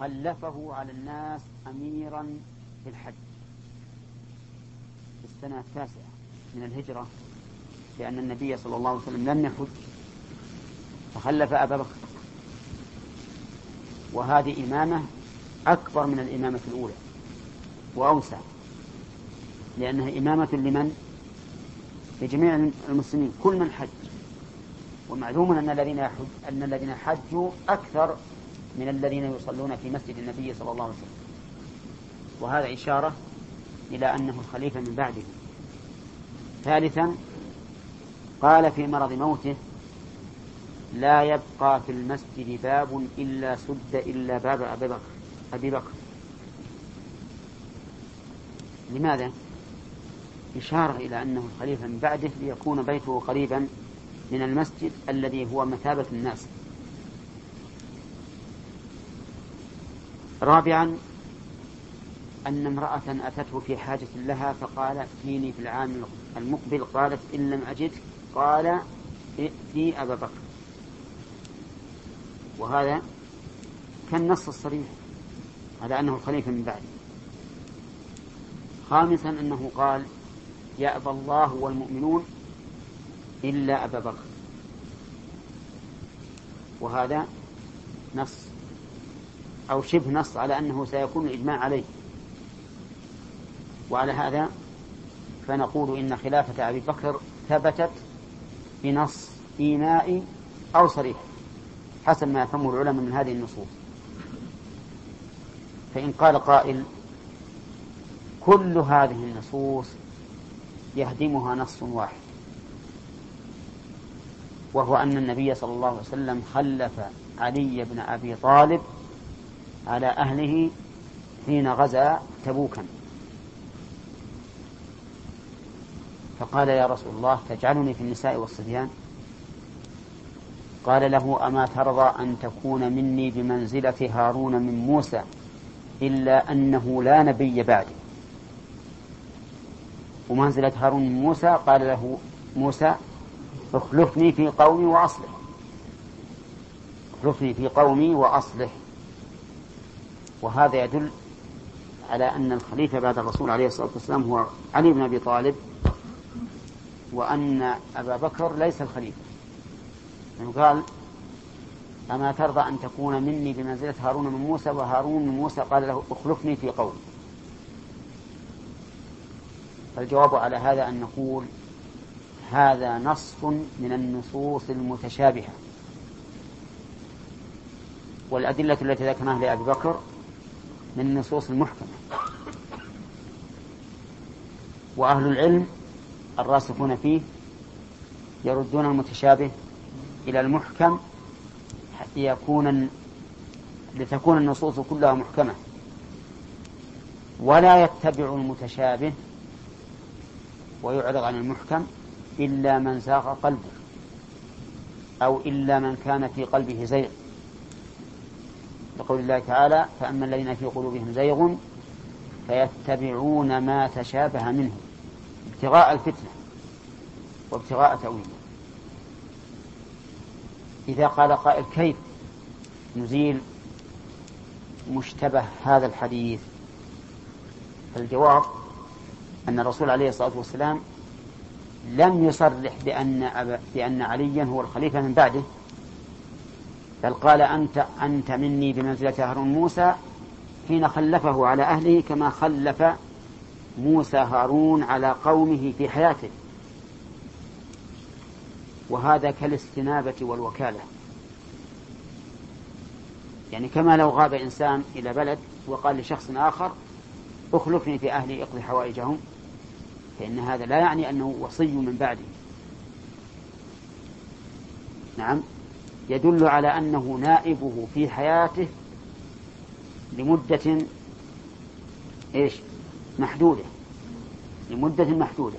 خلفه على الناس أميرا في الحج. في السنة التاسعة من الهجرة لأن النبي صلى الله عليه وسلم لم يحج فخلف أبا بكر. وهذه إمامة أكبر من الإمامة الأولى وأوسع لأنها إمامة لمن؟ لجميع المسلمين كل من حج. ومعلوم أن الذين أن الذين حجوا أكثر من الذين يصلون في مسجد النبي صلى الله عليه وسلم. وهذا إشارة إلى أنه الخليفة من بعده. ثالثا قال في مرض موته لا يبقى في المسجد باب إلا سد إلا باب أبي بكر أبي بكر. لماذا؟ إشارة إلى أنه الخليفة من بعده ليكون بيته قريبا من المسجد الذي هو مثابة الناس. رابعا أن امرأة أتته في حاجة لها فقال ائتيني في العام المقبل. قالت إن لم أجدك. قال ائتي أبا بكر. وهذا كالنص الصريح على أنه الخليفة من بعده خامسا أنه قال يأبى الله والمؤمنون إلا أبا بكر. وهذا نص أو شبه نص على أنه سيكون الإجماع عليه. وعلى هذا فنقول إن خلافة أبي بكر ثبتت بنص إيمائي أو صريح حسب ما يفهمه العلماء من هذه النصوص. فإن قال قائل كل هذه النصوص يهدمها نص واحد وهو أن النبي صلى الله عليه وسلم خلف علي بن أبي طالب على أهله حين غزا تبوكا. فقال يا رسول الله تجعلني في النساء والصبيان؟ قال له أما ترضى أن تكون مني بمنزلة هارون من موسى إلا أنه لا نبي بعدي. ومنزلة هارون من موسى قال له موسى اخلفني في قومي وأصلح. اخلفني في قومي وأصلح. وهذا يدل على أن الخليفة بعد الرسول عليه الصلاة والسلام هو علي بن أبي طالب وأن أبا بكر ليس الخليفة. يعني قال أما ترضى أن تكون مني بمنزلة هارون من موسى؟ وهارون من موسى قال له أخلفني في قومي فالجواب على هذا أن نقول هذا نص من النصوص المتشابهة. والأدلة التي ذكرناها لأبي بكر من النصوص المحكمة. وأهل العلم الراسخون فيه يردون المتشابه إلى المحكم يكون لتكون النصوص كلها محكمة. ولا يتبع المتشابه ويعرض عن المحكم إلا من زاغ قلبه أو إلا من كان في قلبه زيغ. لقول الله تعالى فأما الذين في قلوبهم زيغ فيتبعون ما تشابه منه ابتغاء الفتنة وابتغاء تأويله إذا قال قائل كيف نزيل مشتبه هذا الحديث فالجواب أن الرسول عليه الصلاة والسلام لم يصرح بأن. بأن عليا هو الخليفة من بعده بل قال أنت أنت مني بمنزلة هارون موسى حين خلفه على أهله كما خلف موسى هارون على قومه في حياته. وهذا كالاستنابة والوكالة. يعني كما لو غاب إنسان إلى بلد وقال لشخص آخر اخلفني في أهلي اقضي حوائجهم فإن هذا لا يعني أنه وصي من بعده نعم. يدل على أنه نائبه في حياته لمدة إيش؟ محدودة. لمدة محدودة.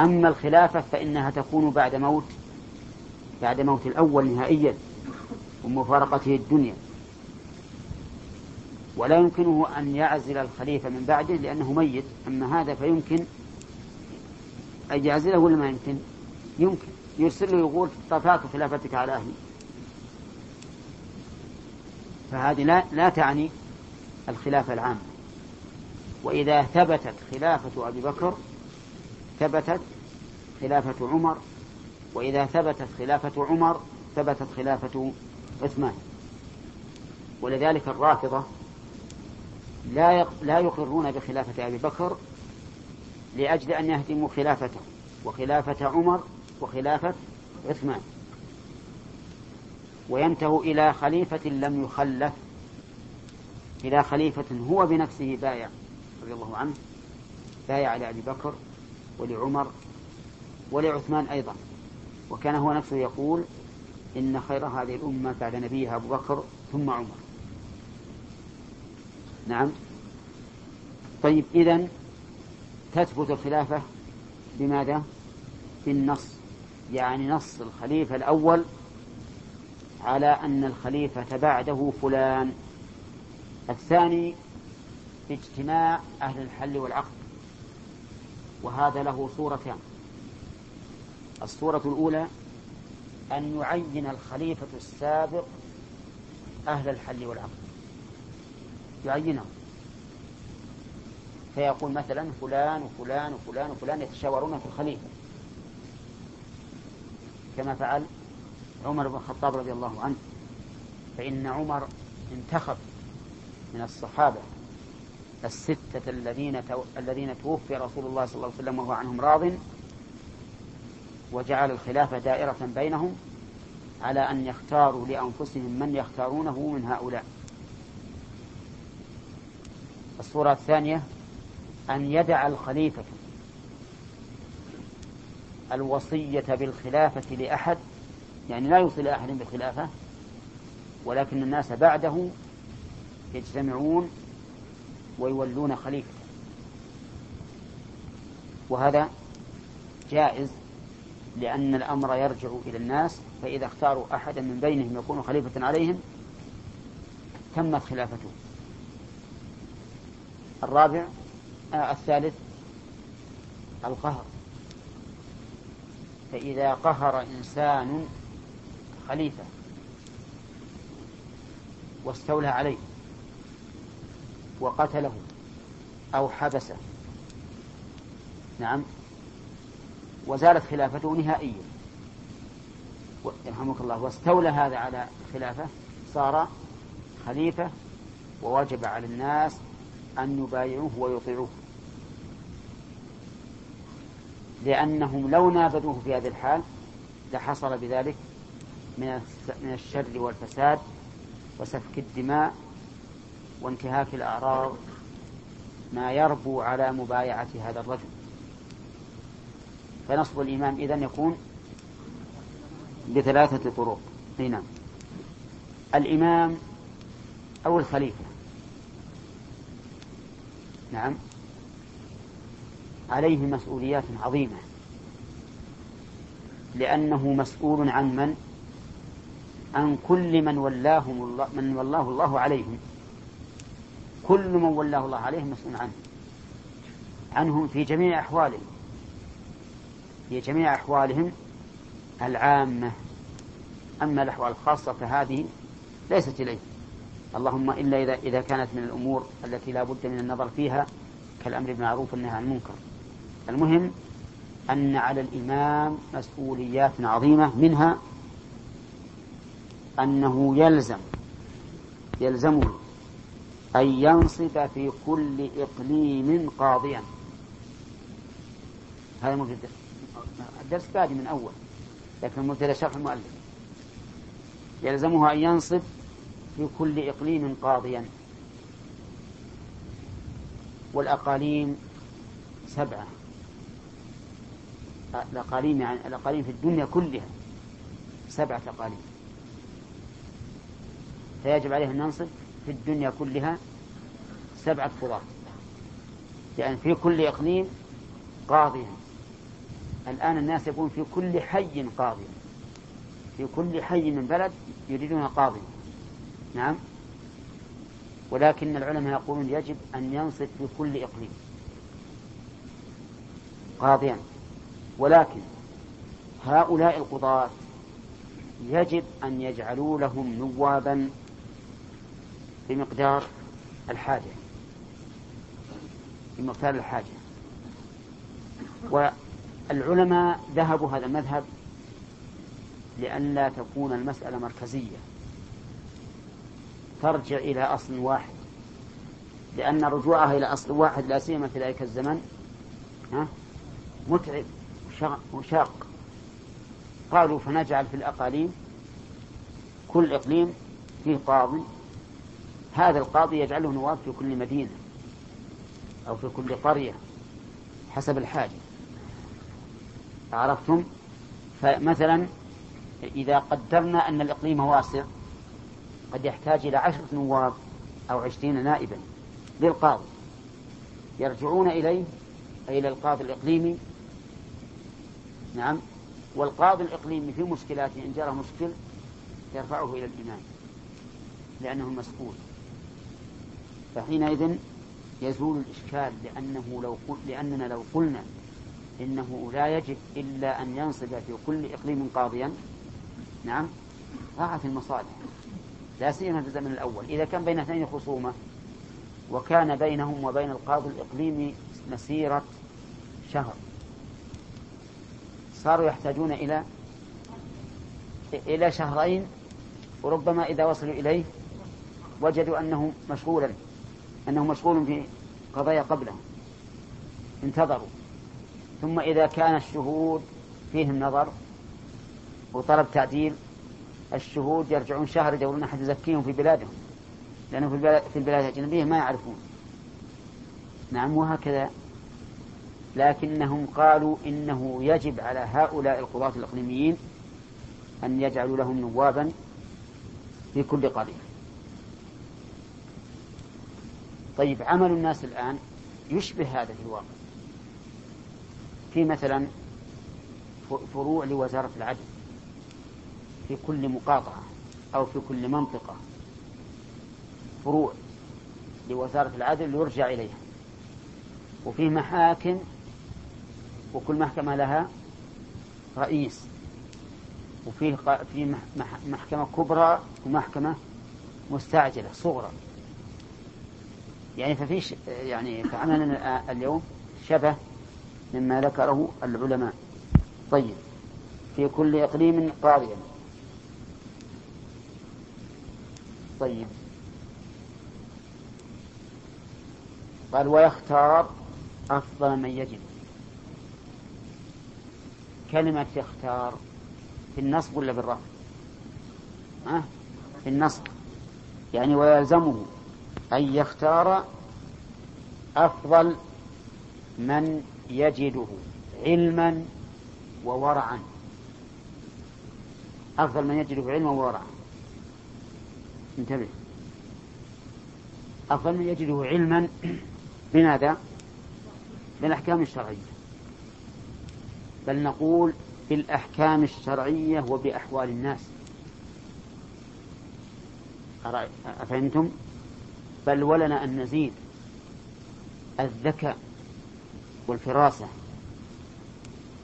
أما الخلافة فإنها تكون بعد موت بعد موت الأول نهائيا ومفارقته الدنيا. ولا يمكنه أن يعزل الخليفة من بعده لأنه ميت أما هذا فيمكن أن يعزله ولا ما يمكن؟ يمكن. يرسل له يقول طفات خلافتك على أهلي. فهذه لا, لا تعني الخلافة العامة. وإذا ثبتت خلافة أبي بكر ثبتت خلافة عمر. وإذا ثبتت خلافة عمر ثبتت خلافة عثمان. ولذلك الرافضة لا لا يقرون بخلافة أبي بكر لأجل أن يهدموا خلافته وخلافة عمر وخلافة عثمان. وينتهوا إلى خليفة لم يخلف إلى خليفة هو بنفسه بايع رضي الله عنه بايع لأبي بكر ولعمر ولعثمان أيضا. وكان هو نفسه يقول إن خير هذه الأمة بعد نبيها أبو بكر ثم عمر. نعم. طيب إذن تثبت الخلافة بماذا؟ بالنص. يعني نص الخليفة الأول على أن الخليفة بعده فلان. الثاني اجتماع أهل الحل والعقد وهذا له صورتان. الصورة الأولى أن يعين الخليفة السابق أهل الحل والعقد. يعينهم. فيقول مثلا فلان وفلان وفلان وفلان يتشاورون في الخليفة. كما فعل عمر بن الخطاب رضي الله عنه فإن عمر انتخب من الصحابة الستة الذين الذين توفي رسول الله صلى الله عليه وسلم وهو عنهم راض وجعل الخلافة دائرة بينهم على أن يختاروا لأنفسهم من يختارونه من هؤلاء. الصورة الثانية أن يدع الخليفة الوصية بالخلافة لأحد يعني لا يوصي لأحد بالخلافة ولكن الناس بعده يجتمعون ويولون خليفة. وهذا جائز لأن الأمر يرجع إلى الناس فإذا اختاروا أحدا من بينهم يكون خليفة عليهم تمت خلافته. الرابع آه الثالث القهر. فإذا قهر إنسان خليفة واستولى عليه وقتله أو حبسه نعم وزالت خلافته نهائيا. يرحمك الله واستولى هذا على الخلافة صار خليفة ووجب على الناس أن يبايعوه ويطيعوه. لأنهم لو نابذوه في هذه الحال لحصل بذلك من من الشر والفساد وسفك الدماء وانتهاك الأعراض ما يربو على مبايعة هذا الرجل. فنصب الإمام إذن يكون بثلاثة طرق. نعم. الإمام أو الخليفة. نعم. عليه مسؤوليات عظيمة. لأنه مسؤول عن من؟ عن كل من ولاهم الله من ولاه الله عليهم. كل من ولاه الله عليهم مسؤول عنه. عنهم في جميع أحوالهم. في جميع أحوالهم العامة. أما الأحوال الخاصة فهذه ليست إليه. اللهم إلا إذا إذا كانت من الأمور التي لا بد من النظر فيها كالأمر بالمعروف والنهي عن المنكر. المهم أن على الإمام مسؤوليات عظيمة منها أنه يلزم يلزمه أن ينصب في كل إقليم قاضيا. هذا مبتدأ الدرس. بادي من أول لكن مبتدأ شرح المؤلف. يلزمه أن ينصب في كل إقليم قاضيا. والأقاليم سبعة. الأقاليم يعني الأقاليم في الدنيا كلها سبعة أقاليم. فيجب عليه أن ننصب في الدنيا كلها سبعة قضاة. يعني في كل إقليم قاضيا. الآن الناس يقول في كل حي قاضيا. في كل حي من بلد يريدون قاضيا. نعم؟ ولكن العلماء يقولون يجب أن ينصب في كل إقليم. قاضيا. ولكن هؤلاء القضاة يجب أن يجعلوا لهم نوابا بمقدار الحاجة بمقدار الحاجة. والعلماء ذهبوا هذا المذهب لئلا تكون المسألة مركزية. ترجع إلى أصل واحد لأن رجوعها إلى أصل واحد لا سيما في ذلك الزمن ها متعب. وشاق قالوا فنجعل في الأقاليم. كل إقليم فيه قاضي. هذا القاضي يجعله نواب في كل مدينة أو في كل قرية حسب الحاجة. عرفتم؟ فمثلا إذا قدرنا أن الإقليم واسع قد يحتاج إلى عشرة نواب أو عشرين نائبا للقاضي. يرجعون إليه أي إلى القاضي الإقليمي نعم. والقاضي الإقليمي في مشكلاته إن جرى مشكل يرفعه إلى الإمام لأنه المسؤول فحينئذ يزول الإشكال لأنه لو قل لأننا لو قلنا إنه لا يجب إلا أن ينصب في كل إقليم قاضيا نعم ضاعت المصالح. لا سيما في الزمن الأول. إذا كان بين اثنين خصومة وكان بينهم وبين القاضي الإقليمي مسيرة شهر. صاروا يحتاجون إلى إلى شهرين وربما إذا وصلوا إليه وجدوا أنه مشغولا أنه مشغول في قضايا قبله انتظروا. ثم إذا كان الشهود فيهم نظر وطلب تعديل الشهود يرجعون شهر يدورون أحد يزكيهم في بلادهم لأنه في البلاد, في البلاد الأجنبية ما يعرفون. نعم وهكذا لكنهم قالوا إنه يجب على هؤلاء القضاة الإقليميين أن يجعلوا لهم نوابا في كل قرية طيب عمل الناس الآن يشبه هذا في الواقع. في مثلا فروع لوزارة العدل في كل مقاطعة أو في كل منطقة. فروع لوزارة العدل يرجع إليها. وفيه محاكم وكل محكمة لها رئيس. وفيه في محكمة كبرى ومحكمة مستعجلة صغرى. يعني ففيش يعني فعملنا اليوم شبه مما ذكره العلماء. طيب في كل إقليم قاضيا طيب. قال ويختار أفضل من يجد كلمة يختار في النصب ولا بالرفع؟ أه؟ في النصب. يعني ويلزمه أن يختار أفضل من يجده علما وورعا. أفضل من يجده علما وورعا. انتبه. أفضل من يجده علما بماذا؟ بالأحكام الشرعية. بل نقول بالأحكام الشرعية وبأحوال الناس. أفهمتم؟ بل ولنا أن نزيد الذكاء والفراسة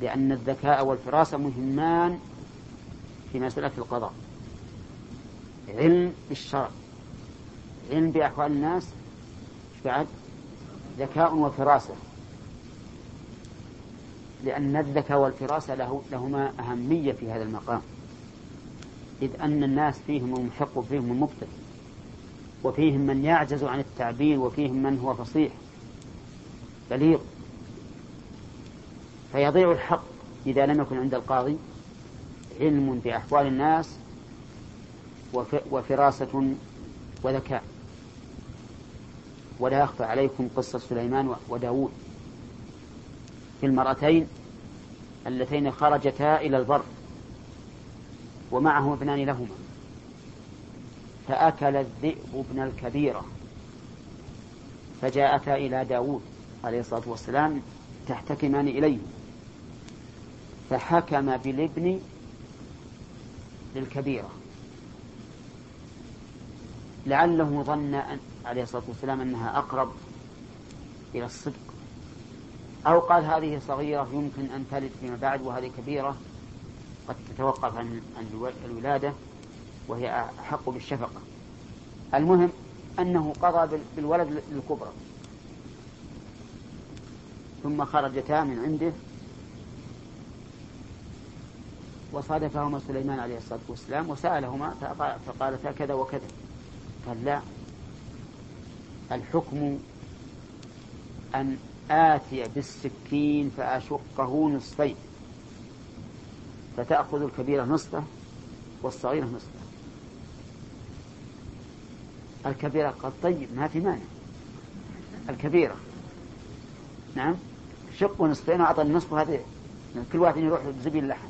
لأن الذكاء والفراسة مهمان في مسألة القضاء. علم بالشرع علم بأحوال الناس بعد ذكاء وفراسة. لأن الذكاء والفراسة له لهما أهمية في هذا المقام. إذ أن الناس فيهم المحق وفيهم المبطل وفيهم من يعجز عن التعبير وفيهم من هو فصيح. بليغ. فيضيع الحق إذا لم يكن عند القاضي علم بأحوال الناس وفراسة وذكاء. ولا يخفى عليكم قصة سليمان وداود في المرأتين اللتين خرجتا إلى البر ومعه ابنان لهما. فأكل الذئب ابن الكبيرة فجاءتا إلى داود عليه الصلاة والسلام تحتكمان إليه. فحكم بالابن للكبيرة لعله ظن عليه الصلاة والسلام أنها أقرب إلى الصدق. أو قال هذه صغيرة يمكن أن تلد فيما بعد وهذه كبيرة. قد تتوقف عن الولادة وهي أحق بالشفقة. المهم أنه قضى بالولد للكبرى ثم خرجتا من عنده وصادفهما سليمان عليه الصلاة والسلام وسألهما فقالتا كذا وكذا. قال لا الحكم أن آتي بالسكين فأشقه نصفين. فتأخذ الكبيرة نصفة والصغيرة نصفة. الكبيرة قد طيب ما في مانع. الكبيرة. نعم؟ شق نصفين وأعطى النصف هذه. كل واحد يروح بزبيل اللحم.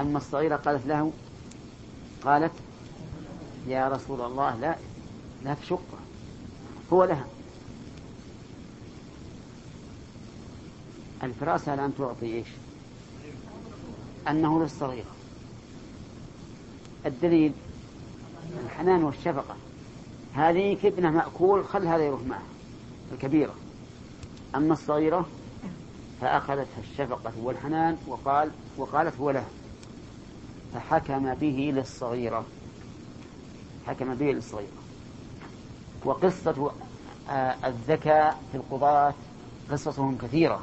أما الصغيرة قالت له قالت يا رسول الله لا لا شقة. هو لها. الفراسة الآن تعطي إيش؟ أنه للصغيرة الدليل الحنان والشفقة. هذه كبنة مأكول خل هذا يروح معها الكبيرة. أما الصغيرة فأخذتها الشفقة والحنان وقال وقالت هو لها. فحكم به للصغيرة. حكم به للصغيرة. وقصة آه، الذكاء في القضاة قصصهم كثيرة.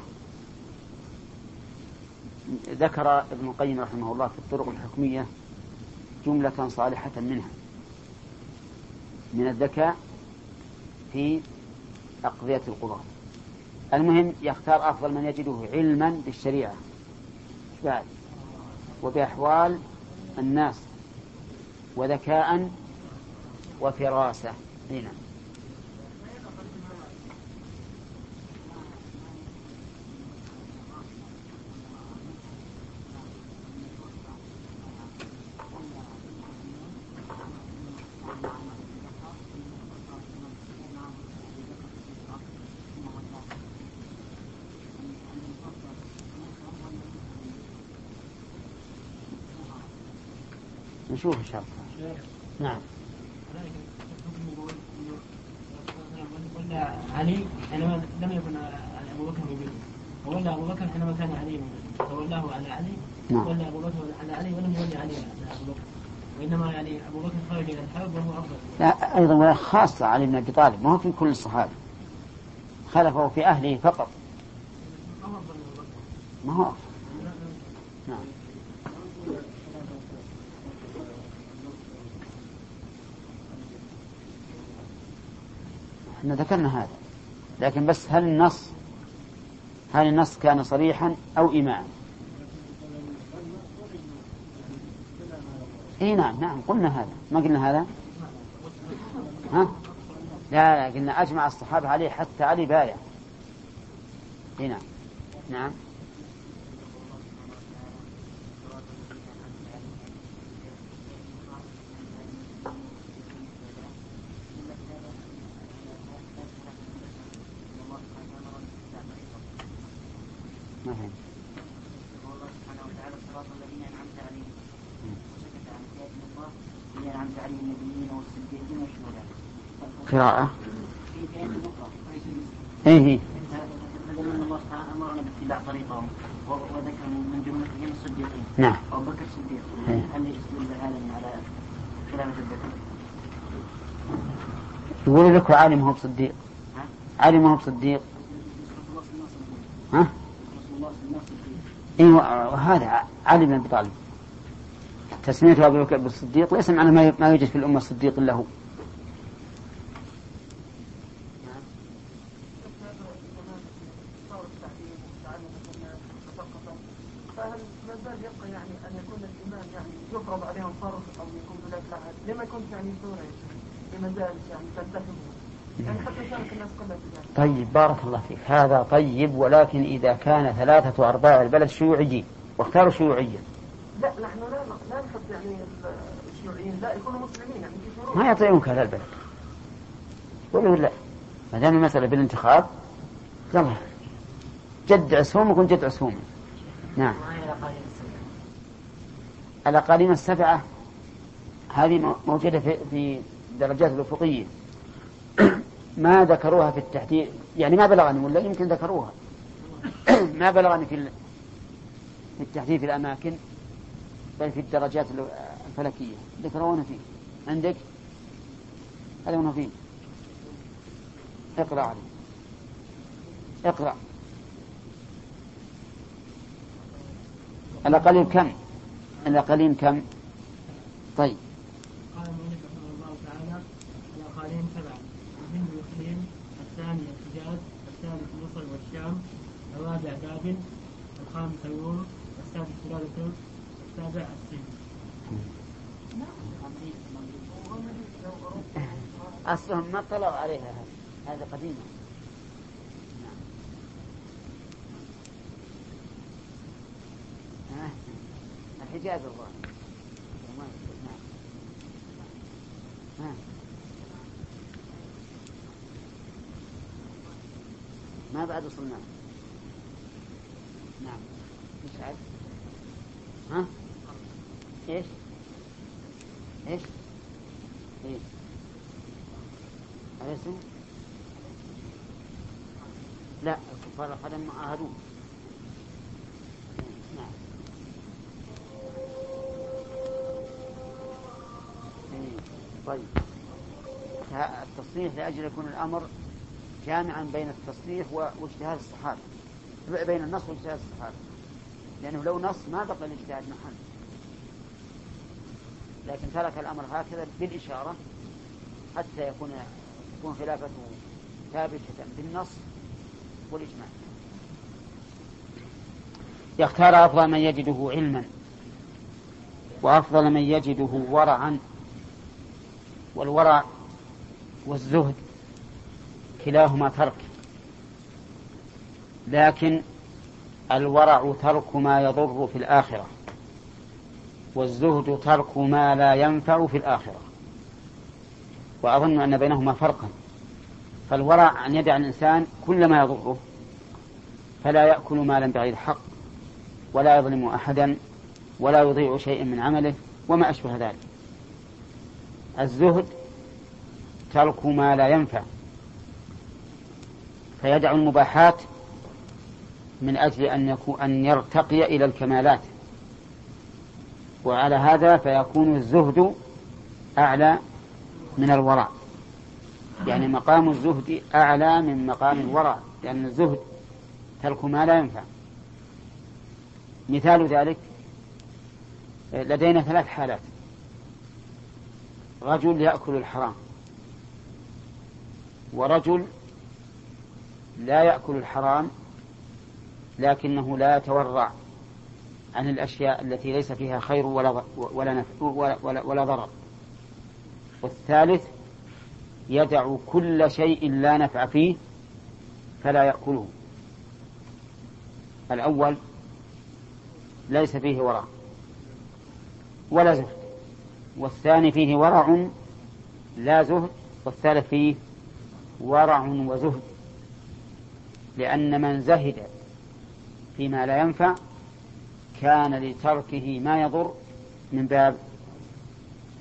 ذكر ابن القيم رحمه الله في الطرق الحكمية جملة صالحة منها. من الذكاء في أقضية القضاة المهم يختار أفضل من يجده علما بالشريعة. بعد؟ وبأحوال الناس وذكاء وفراسة. هنا. نشوف إن شاء الله. نعم. علي حينما لم يكن ابو بكر موجودا وولى ابو بكر حينما كان علي فولاه على علي. ولى ابو بكر على علي ولم يولي علي على ابو بكر وانما يعني ابو بكر خرج إلى الحرب وهو افضل لا أيضا خاصة علي بن أبي طالب ما هو في كل الصحابة. خلفه في أهله فقط. ما هو نعم. إحنا ذكرنا هذا. لكن بس هل النص هل النص كان صريحا أو إيماء؟ إي نعم نعم قلنا هذا. ما قلنا هذا؟ ها؟ لا لا قلنا أجمع الصحابة عليه حتى علي بايع إي نعم. نعم. قراءة إيه الله أمرنا باتباع وذكر من جملتهم الصديقين نعم. أبو بكر الصديق هل يستدل العالم على خلافة الذكر؟ يقول لك عالم هو بصديق. عالم هو بصديق. ها؟ أيوه وهذا علي بن أبي طالب. تسميته ابي بكر بالصديق ليس معنى ما يوجد في الأمة صديق الا هو طيب بارك الله فيك. هذا طيب ولكن إذا كان ثلاثة أرباع البلد شيوعيين واختاروا شيوعيا لا نحن لا لا نحب يعني الشيوعيين لا يكونوا مسلمين يعني في ما يطيعونك هذا البلد. قولوا لا ما دام المسألة بالانتخاب يلا. جد عسوم يكون جد عسوم نعم. الأقاليم السبعة؟ هذه موجودة في, في درجات الأفقية. ما ذكروها في التحديد. يعني ما بلغني ولا يمكن ذكروها. ما بلغني في في التحديد في الأماكن بل في الدرجات الفلكية. ذكرونا فيه. عندك؟ هذا منه فيه. اقرأ عليه. اقرأ. الأقليم كم؟ الأقليم كم؟ طيب قال المؤلف رحمه الله تعالى الأقاليم سبعة الهند والصين الثاني الحجاز الثالث مصر والشام بابل الخامس الروم السادس بلاد السابع الصين أصلهم ما اطلعوا عليها هذا قديمة نعم. الحجاز الله. نعم. ما بعد وصلنا إيش عاد ها إيش إيش إيش أليسوا لا الكفار القدم معاهدون نعم. طيب. التصريح لأجل يكون الأمر جامعا بين التصريح واجتهاد الصحابة. بين النص واجتهاد الصحابة. لأنه لو نص ما بقى الاجتهاد محل. لكن ترك الأمر هكذا بالإشارة حتى يكون تكون خلافته ثابتة بالنص والإجماع. يختار أفضل من يجده علما وأفضل من يجده ورعا والورع والزهد كلاهما ترك لكن الورع ترك ما يضر في الآخرة والزهد ترك ما لا ينفع في الآخرة. وأظن أن بينهما فرقا. فالورع أن يدع الإنسان كل ما يضره فلا يأكل مالا بغير حق. ولا يظلم أحدا ولا يضيع شيئا من عمله وما أشبه ذلك. الزهد ترك ما لا ينفع فيدع المباحات من أجل أن يكون أن يرتقي إلى الكمالات. وعلى هذا فيكون الزهد أعلى من الورع. يعني مقام الزهد أعلى من مقام الورع لأن الزهد ترك ما لا ينفع. مثال ذلك لدينا ثلاث حالات. رجل يأكل الحرام ورجل لا يأكل الحرام لكنه لا يتورع عن الأشياء التي ليس فيها خير ولا ولا ولا, ولا, ولا ضرر. والثالث يدع كل شيء لا نفع فيه فلا يأكله. الأول ليس فيه ورع ولا زهد والثاني فيه ورع لا زهد والثالث فيه ورع وزهد لأن من زهد فيما لا ينفع كان لتركه ما يضر من باب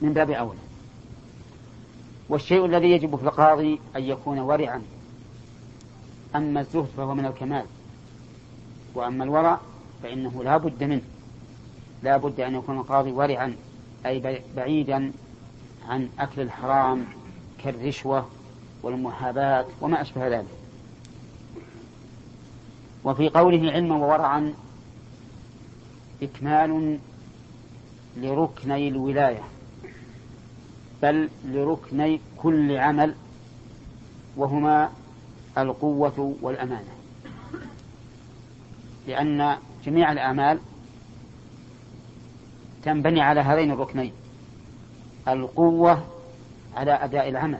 من باب أولى. والشيء الذي يجب في القاضي أن يكون ورعا. أما الزهد فهو من الكمال. وأما الورع فإنه لا بد منه. لا بد أن يكون القاضي ورعا أي بعيدا عن أكل الحرام كالرشوة والمحاباة وما أشبه ذلك. وفي قوله علما وورعا إكمال لركني الولاية بل لركني كل عمل وهما القوة والأمانة. لأن جميع الأعمال تنبني على هذين الركنين القوة على أداء العمل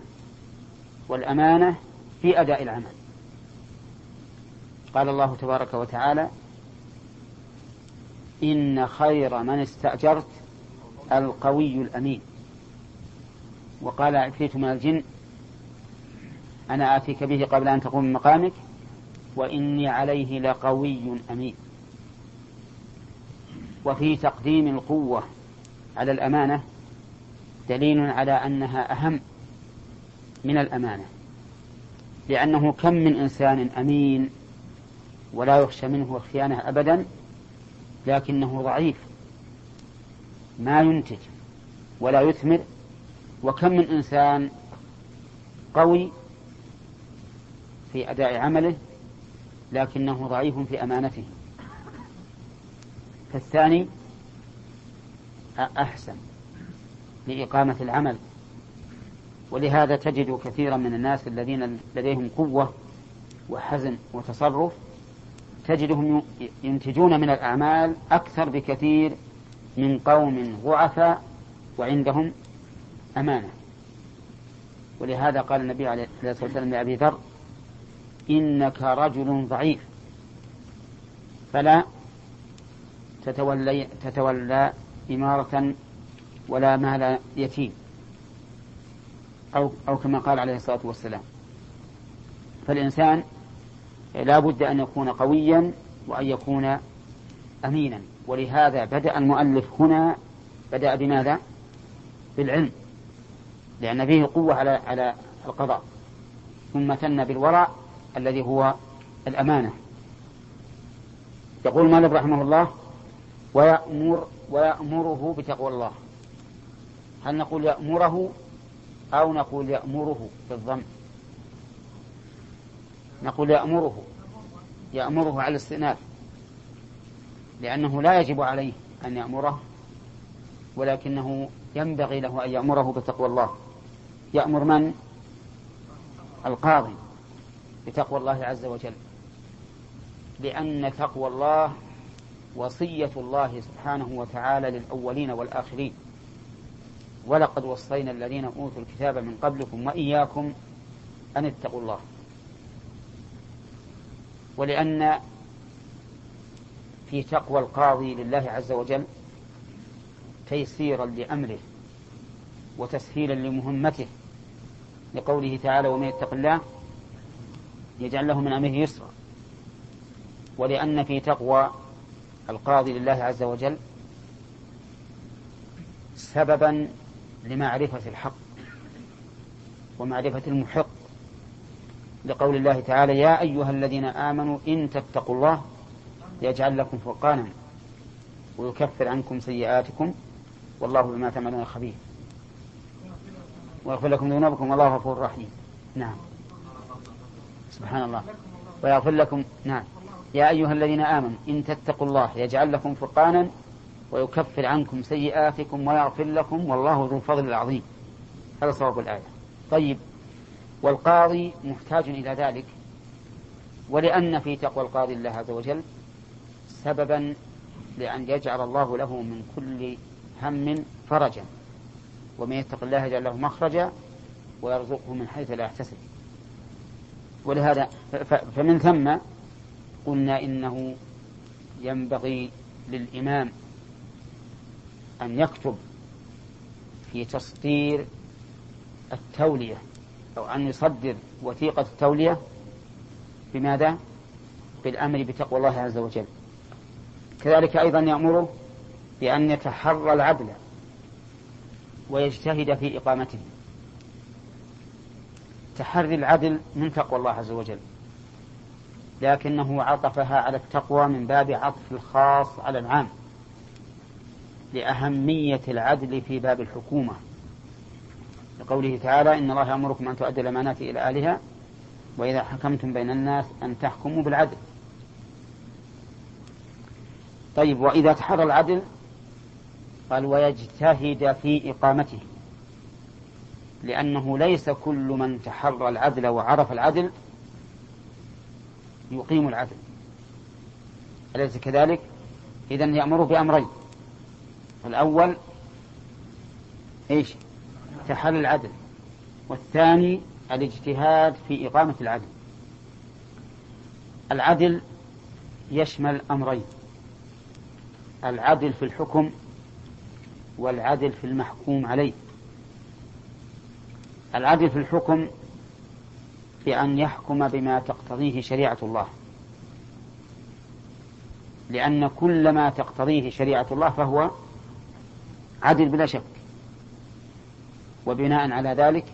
والأمانة في أداء العمل. قال الله تبارك وتعالى إن خير من استأجرت القوي الأمين. وقال عفريت من الجن أنا آتيك به قبل أن تقوم من مقامك وإني عليه لقوي أمين. وفي تقديم القوة على الأمانة دليل على أنها أهم من الأمانة لأنه كم من إنسان أمين ولا يخشى منه الخيانة أبدا لكنه ضعيف ما ينتج ولا يثمر وكم من إنسان قوي في أداء عمله لكنه ضعيف في أمانته. فالثاني أحسن لإقامة العمل. ولهذا تجد كثيرا من الناس الذين لديهم قوة وحزن وتصرف تجدهم ينتجون من الأعمال أكثر بكثير من قوم ضعفاء وعندهم أمانة. ولهذا قال النبي عليه الصلاة والسلام لأبي ذر إنك رجل ضعيف. فلا تتولي تتولى إمارة ولا مال يتيم. أو أو كما قال عليه الصلاة والسلام. فالإنسان لا بد أن يكون قويا وأن يكون أمينا. ولهذا بدأ المؤلف هنا بدأ بماذا؟ بالعلم. لأن فيه قوة على على القضاء. ثم ثنى بالورع الذي هو الأمانة. يقول مالك رحمه الله ويأمر ويأمره بتقوى الله. هل نقول يأمره أو نقول يأمره بالضم نقول يأمره. يأمره على الاستئناف. لأنه لا يجب عليه أن يأمره ولكنه ينبغي له أن يأمره بتقوى الله. يأمر من؟ القاضي بتقوى الله عز وجل. لأن تقوى الله وصية الله سبحانه وتعالى للأولين والآخرين. ولقد وصينا الذين أوتوا الكتاب من قبلكم وإياكم أن اتقوا الله. ولأن في تقوى القاضي لله عز وجل تيسيرا لأمره وتسهيلا لمهمته لقوله تعالى ومن يتق الله يجعل له من أمره يسرا. ولأن في تقوى القاضي لله عز وجل سببا لمعرفة الحق ومعرفة المحق لقول الله تعالى يا أيها الذين آمنوا إن تتقوا الله يجعل لكم فرقانا ويكفر عنكم سيئاتكم والله بما تعملون خبير ويغفر لكم ذنوبكم والله غفور رحيم. نعم. سبحان الله. ويغفر لكم نعم. يا أيها الذين آمنوا إن تتقوا الله يجعل لكم فرقانا ويكفر عنكم سيئاتكم ويغفر لكم والله ذو الفضل العظيم. هذا صواب الآية. طيب والقاضي محتاج إلى ذلك ولأن في تقوى القاضي الله عز وجل سببا لأن يجعل الله له من كل هم فرجا. ومن يتق الله يجعل له مخرجا ويرزقه من حيث لا يحتسب. ولهذا فمن ثم قلنا إنه ينبغي للإمام أن يكتب في تسطير التولية أو أن يصدر وثيقة التولية بماذا؟ بالأمر بتقوى الله عز وجل. كذلك أيضا يأمره بأن يتحرى العدل ويجتهد في إقامته. تحري العدل من تقوى الله عز وجل. لكنه عطفها على التقوى من باب عطف الخاص على العام لأهمية العدل في باب الحكومة. لقوله تعالى إن الله يأمركم أن تؤدوا الأمانات إلى أهلها وإذا حكمتم بين الناس أن تحكموا بالعدل. طيب وإذا تحرى العدل قال ويجتهد في إقامته لأنه ليس كل من تحرى العدل وعرف العدل يقيم العدل. أليس كذلك؟ إذا يأمره بأمرين. الأول إيش؟ تحري العدل. والثاني الاجتهاد في إقامة العدل. العدل يشمل أمرين. العدل في الحكم والعدل في المحكوم عليه. العدل في الحكم بأن يحكم بما تقتضيه شريعة الله. لأن كل ما تقتضيه شريعة الله فهو عدل بلا شك. وبناء على ذلك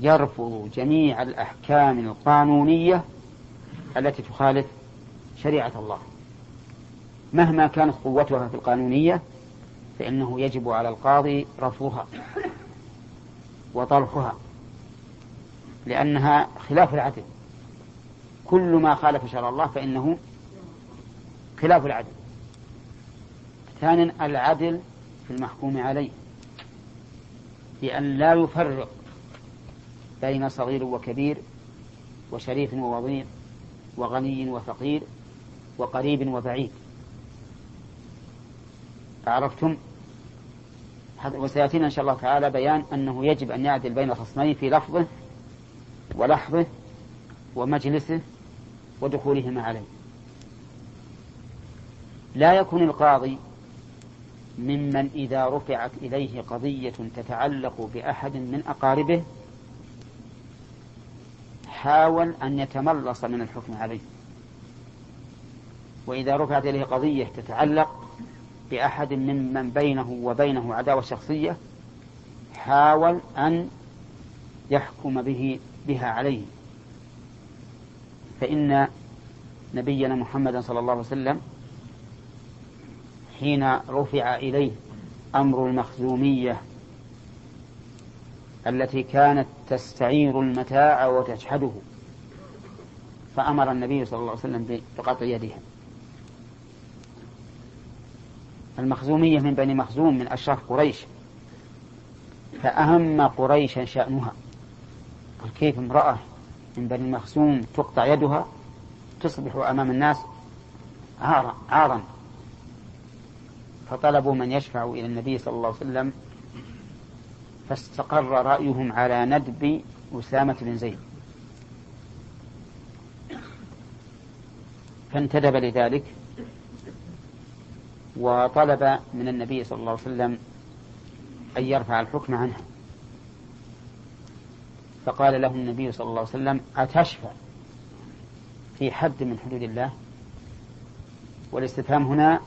يرفض جميع الأحكام القانونية التي تخالف شريعة الله. مهما كانت قوتها في القانونية فإنه يجب على القاضي رفضها وطرحها. لأنها خلاف العدل. كل ما خالف شرع الله فإنه خلاف العدل. ثانيا العدل في المحكوم عليه. بأن لا يفرق بين صغير وكبير وشريف ووضيع وغني وفقير وقريب وبعيد. عرفتم؟ وسيأتينا إن شاء الله تعالى بيان أنه يجب أن يعدل بين الخصمين في لفظه ولحظه ومجلسه ودخولهما عليه. لا يكون القاضي ممن إذا رفعت إليه قضية تتعلق بأحد من أقاربه حاول أن يتملص من الحكم عليه. وإذا رفعت إليه قضية تتعلق بأحد ممن بينه وبينه عداوة شخصية حاول أن يحكم به بها عليه. فإن نبينا محمدا صلى الله عليه وسلم حين رفع إليه أمر المخزومية التي كانت تستعير المتاع وتجحده فأمر النبي صلى الله عليه وسلم بقطع يدها. المخزومية من بني مخزوم من أشراف قريش فأهم قريشا شأنها. كيف امرأة من بني مخزوم تقطع يدها تصبح أمام الناس عارا عارا. فطلبوا من يشفع إلى النبي صلى الله عليه وسلم فاستقر رأيهم على ندب أسامة بن زيد. فانتدب لذلك وطلب من النبي صلى الله عليه وسلم أن يرفع الحكم عنها فقال له النبي صلى الله عليه وسلم أتشفع في حد من حدود الله؟ والاستفهام هنا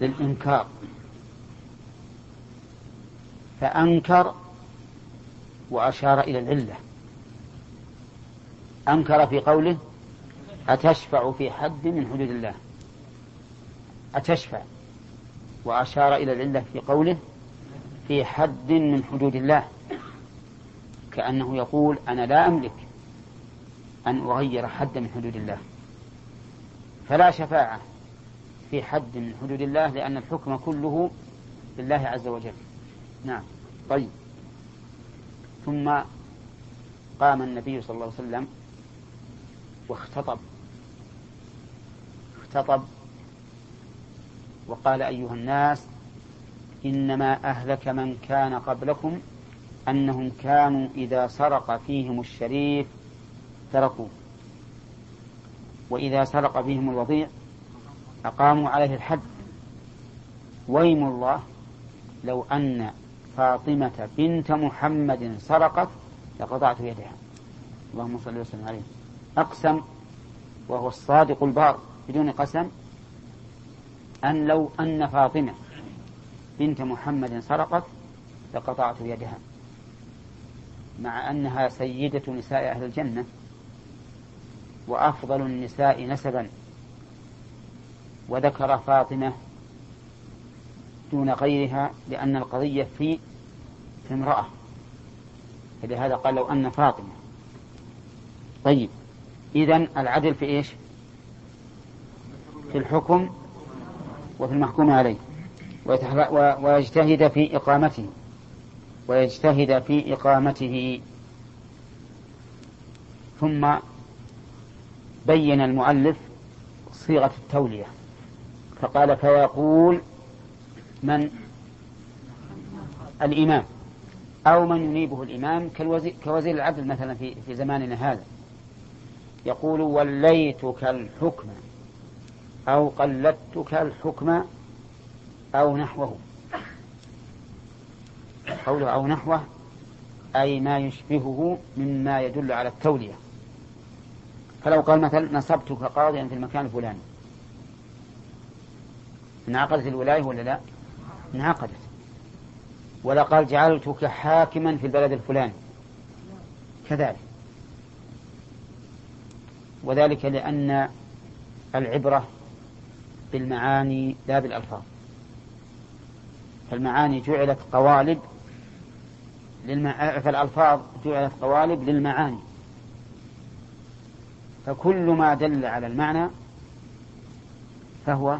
للإنكار. فأنكر وأشار إلى العلة. أنكر في قوله أتشفع في حد من حدود الله. أتشفع. وأشار إلى العلة في قوله في حد من حدود الله. كأنه يقول أنا لا أملك أن أغير حد من حدود الله. فلا شفاعة في حد من حدود الله لأن الحكم كله لله عز وجل. نعم. طيب. ثم قام النبي صلى الله عليه وسلم واختطب. اختطب وقال أيها الناس إنما أهلك من كان قبلكم أنهم كانوا إذا سرق فيهم الشريف تركوا وإذا سرق فيهم الوضيع أقاموا عليه الحد. ويم الله لو أن فاطمة بنت محمد سرقت لقطعت يدها. اللهم صل وسلم عليه. أقسم وهو الصادق البار بدون قسم أن لو أن فاطمة بنت محمد سرقت لقطعت يدها. مع أنها سيدة نساء أهل الجنة وأفضل النساء نسبا. وذكر فاطمة دون غيرها لأن القضية في امرأة. فلهذا قال لو أن فاطمة. طيب إذن العدل في إيش؟ في الحكم وفي المحكوم عليه. ويجتهد في إقامته. ويجتهد في إقامته. ثم بين المؤلف صيغة التولية فقال فيقول من الإمام أو من ينيبه الإمام كالوزير كوزير العدل مثلا في في زماننا هذا. يقول وليتك الحكم أو قلدتك الحكم أو نحوه. قوله أو نحوه أي ما يشبهه مما يدل على التولية. فلو قال مثلا نصبتك قاضيا في المكان الفلاني. انعقدت الولاية ولا لا؟ انعقدت. ولا قال جعلتك حاكما في البلد الفلاني. كذلك. وذلك لأن العبرة بالمعاني لا بالألفاظ. فالمعاني جعلت قوالب للمع... فالألفاظ جعلت قوالب للمعاني. فكل ما دل على المعنى فهو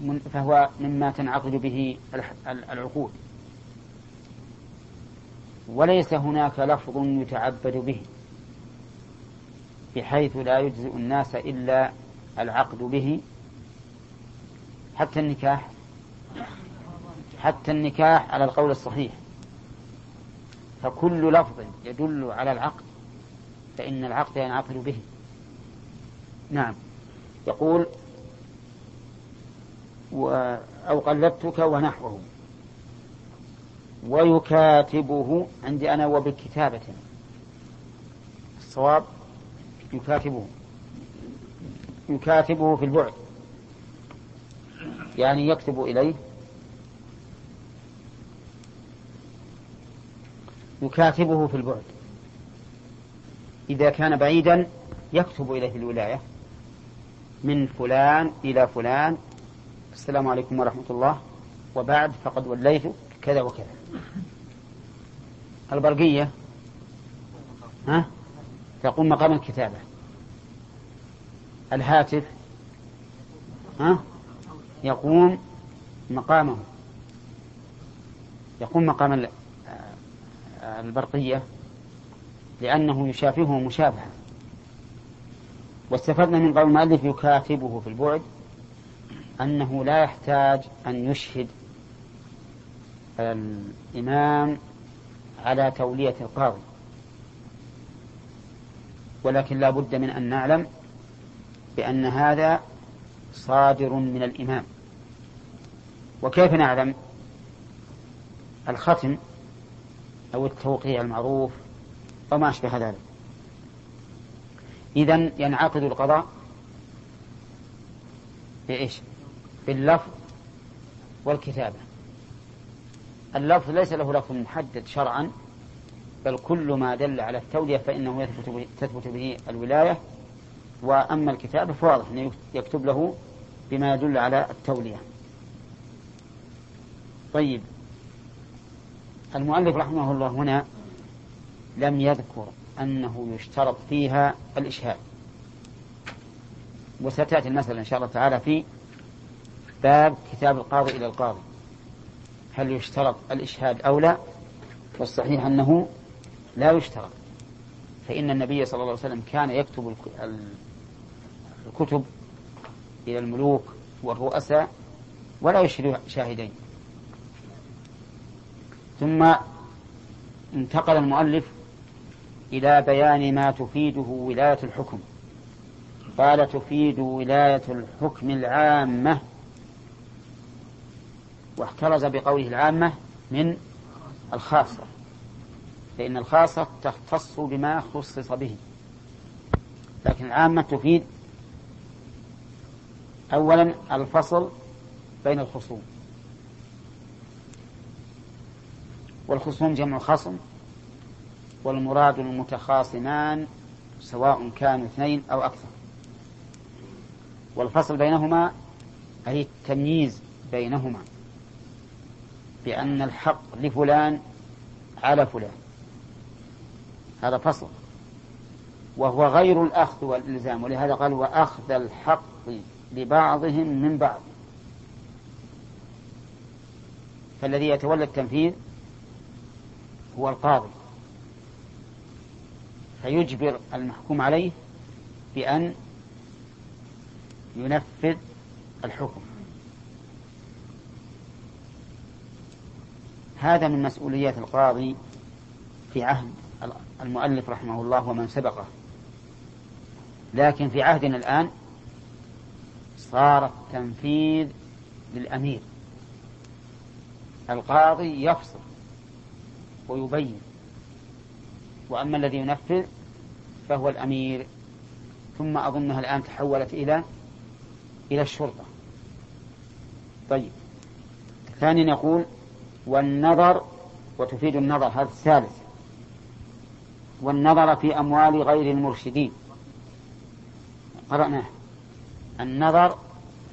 من فهو مما تنعقد به العقول. وليس هناك لفظ يتعبد به بحيث لا يجزئ الناس إلا العقد به حتى النكاح. حتى النكاح على القول الصحيح. فكل لفظ يدل على العقد فإن العقد ينعقد به. نعم. يقول و أو قلدتك ونحوه. ويكاتبه عندي أنا وبكتابة الصواب يكاتبه. يكاتبه في البعد. يعني يكتب إليه يكاتبه في البعد. إذا كان بعيدا يكتب إليه الولاية. من فلان إلى فلان. السلام عليكم ورحمة الله. وبعد فقد وليت كذا وكذا. البرقية. ها؟ تقوم مقام الكتابة. الهاتف. ها؟ يقوم مقامه. يقوم مقام البرقية لأنه يشافهه مشابهة. واستفدنا من قول المؤلف يكاتبه في البعد أنه لا يحتاج أن يشهد الإمام على تولية القاضي. ولكن لا بد من أن نعلم بأن هذا صادر من الإمام. وكيف نعلم؟ الختم أو التوقيع المعروف أو ما أشبه ذلك. إذا ينعقد القضاء بإيش؟ باللفظ والكتابة. اللفظ ليس له لفظ محدد شرعا بل كل ما دل على التولية فإنه يثبت تثبت به الولاية. وأما الكتابة فواضح أنه يكتب له بما يدل على التولية طيب. المؤلف رحمه الله هنا لم يذكر أنه يشترط فيها الإشهاد. وستأتي المسألة إن شاء الله تعالى في باب كتاب القاضي إلى القاضي. هل يشترط الإشهاد أو لا؟ والصحيح أنه لا يشترط. فإن النبي صلى الله عليه وسلم كان يكتب الكتب إلى الملوك والرؤساء ولا يشهد شاهدين. ثم انتقل المؤلف إلى بيان ما تفيده ولاية الحكم. قال تفيد ولاية الحكم العامة. واحترز بقوله العامة من الخاصة فإن الخاصة تختص بما خصص به. لكن العامة تفيد أولا الفصل بين الخصوم. والخصوم جمع خصم والمراد المتخاصمان سواء كانوا اثنين أو أكثر. والفصل بينهما أي التمييز بينهما بأن الحق لفلان على فلان. هذا فصل. وهو غير الأخذ والإلزام ولهذا قال وأخذ الحق لبعضهم من بعض. فالذي يتولى التنفيذ هو القاضي. فيجبر المحكوم عليه بأن ينفذ الحكم. هذا من مسؤوليات القاضي في عهد المؤلف رحمه الله ومن سبقه. لكن في عهدنا الآن صار التنفيذ للأمير. القاضي يفصل. ويبين. وأما الذي ينفذ فهو الأمير. ثم أظنها الآن تحولت إلى إلى الشرطة. طيب. ثانيا يقول والنظر وتفيد النظر هذا الثالث. والنظر في أموال غير المرشدين. قرأناه. النظر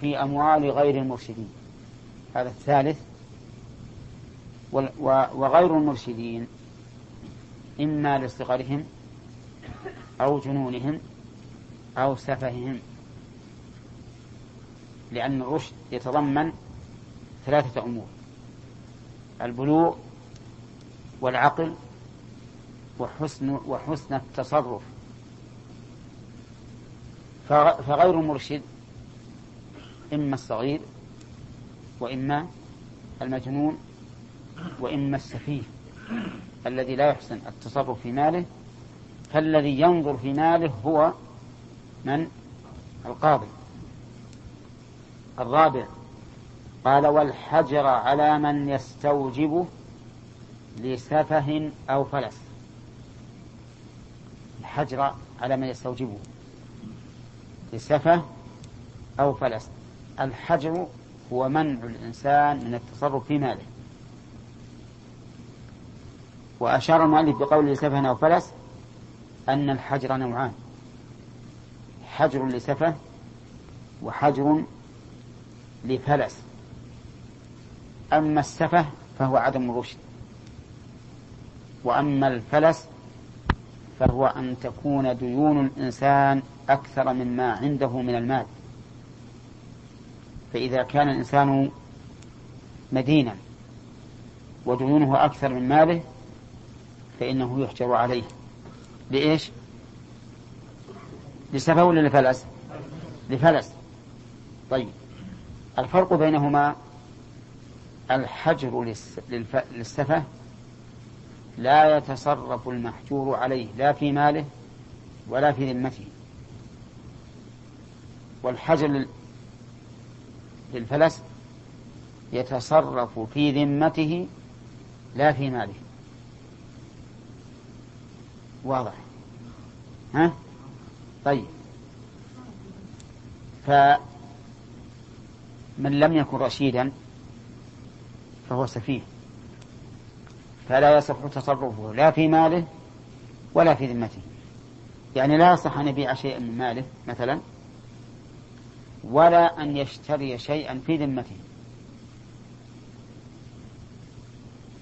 في أموال غير المرشدين. هذا الثالث. وغير المرشدين إما لصغرهم أو جنونهم أو سفههم. لأن الرشد يتضمن ثلاثة أمور البلوغ والعقل وحسن وحسن التصرف. فغير المرشد إما الصغير وإما المجنون وإما السفيه الذي لا يحسن التصرف في ماله فالذي ينظر في ماله هو من؟ القاضي. الرابع قال والحجر على من يستوجبه لسفه أو فلس. الحجر على من يستوجبه لسفه أو فلس. الحجر هو منع الإنسان من التصرف في ماله. وأشار المؤلف بقول لسفه أو فلس أن الحجر نوعان. حجر لسفه وحجر لفلس. أما السفه فهو عدم الرشد. وأما الفلس فهو أن تكون ديون الإنسان أكثر مما عنده من المال. فإذا كان الإنسان مدينا وديونه أكثر من ماله فإنه يحجر عليه. لإيش؟ لسفه ولا لفلس؟ لفلس. طيب. الفرق بينهما الحجر للسفه لا يتصرف المحجور عليه لا في ماله ولا في ذمته. والحجر للفلس يتصرف في ذمته لا في ماله. واضح. ها؟ طيب. فمن لم يكن رشيدا فهو سفيه. فلا يصح تصرفه لا في ماله ولا في ذمته. يعني لا يصح أن يبيع شيئا من ماله مثلا ولا أن يشتري شيئا في ذمته.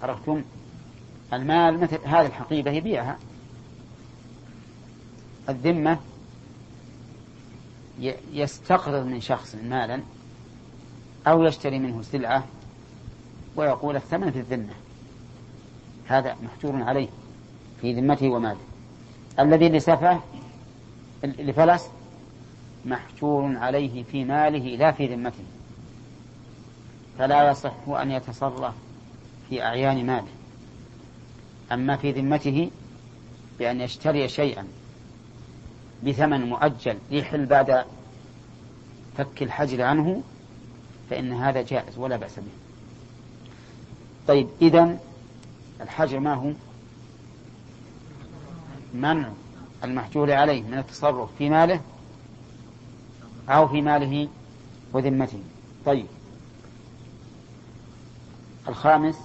عرفتم؟ المال مثل هذه الحقيبة يبيعها. الذمة يستقرض من شخص مالا أو يشتري منه سلعة ويقول الثمن في الذمة. هذا محجور عليه في ذمته وماله. الذي لسفه لفلس محجور عليه في ماله لا في ذمته. فلا يصح أن يتصرف في أعيان ماله. أما في ذمته بأن يشتري شيئا بثمن مؤجل يحل بعد فك الحجر عنه فإن هذا جائز ولا بأس به. طيب إذا الحجر ما هو؟ منع المحجور عليه من التصرف في ماله أو في ماله وذمته. طيب. الخامس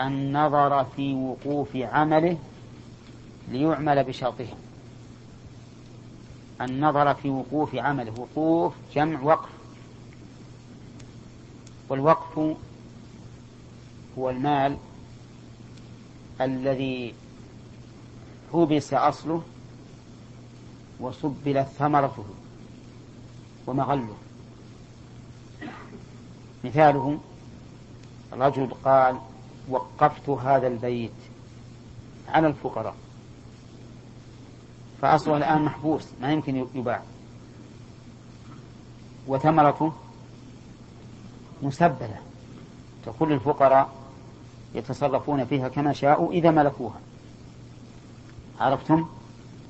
النظر في وقوف عمله ليعمل بشرطه. النظر في وقوف عمله وقوف جمع وقف. والوقف هو المال الذي حبس أصله وسبلت ثمرته ومغله. مثاله رجل قال وقفت هذا البيت على الفقراء. فأصله الآن محبوس ما يمكن يباع وثمرته مسبلة. تقول للفقراء يتصرفون فيها كما شاءوا إذا ملكوها. عرفتم؟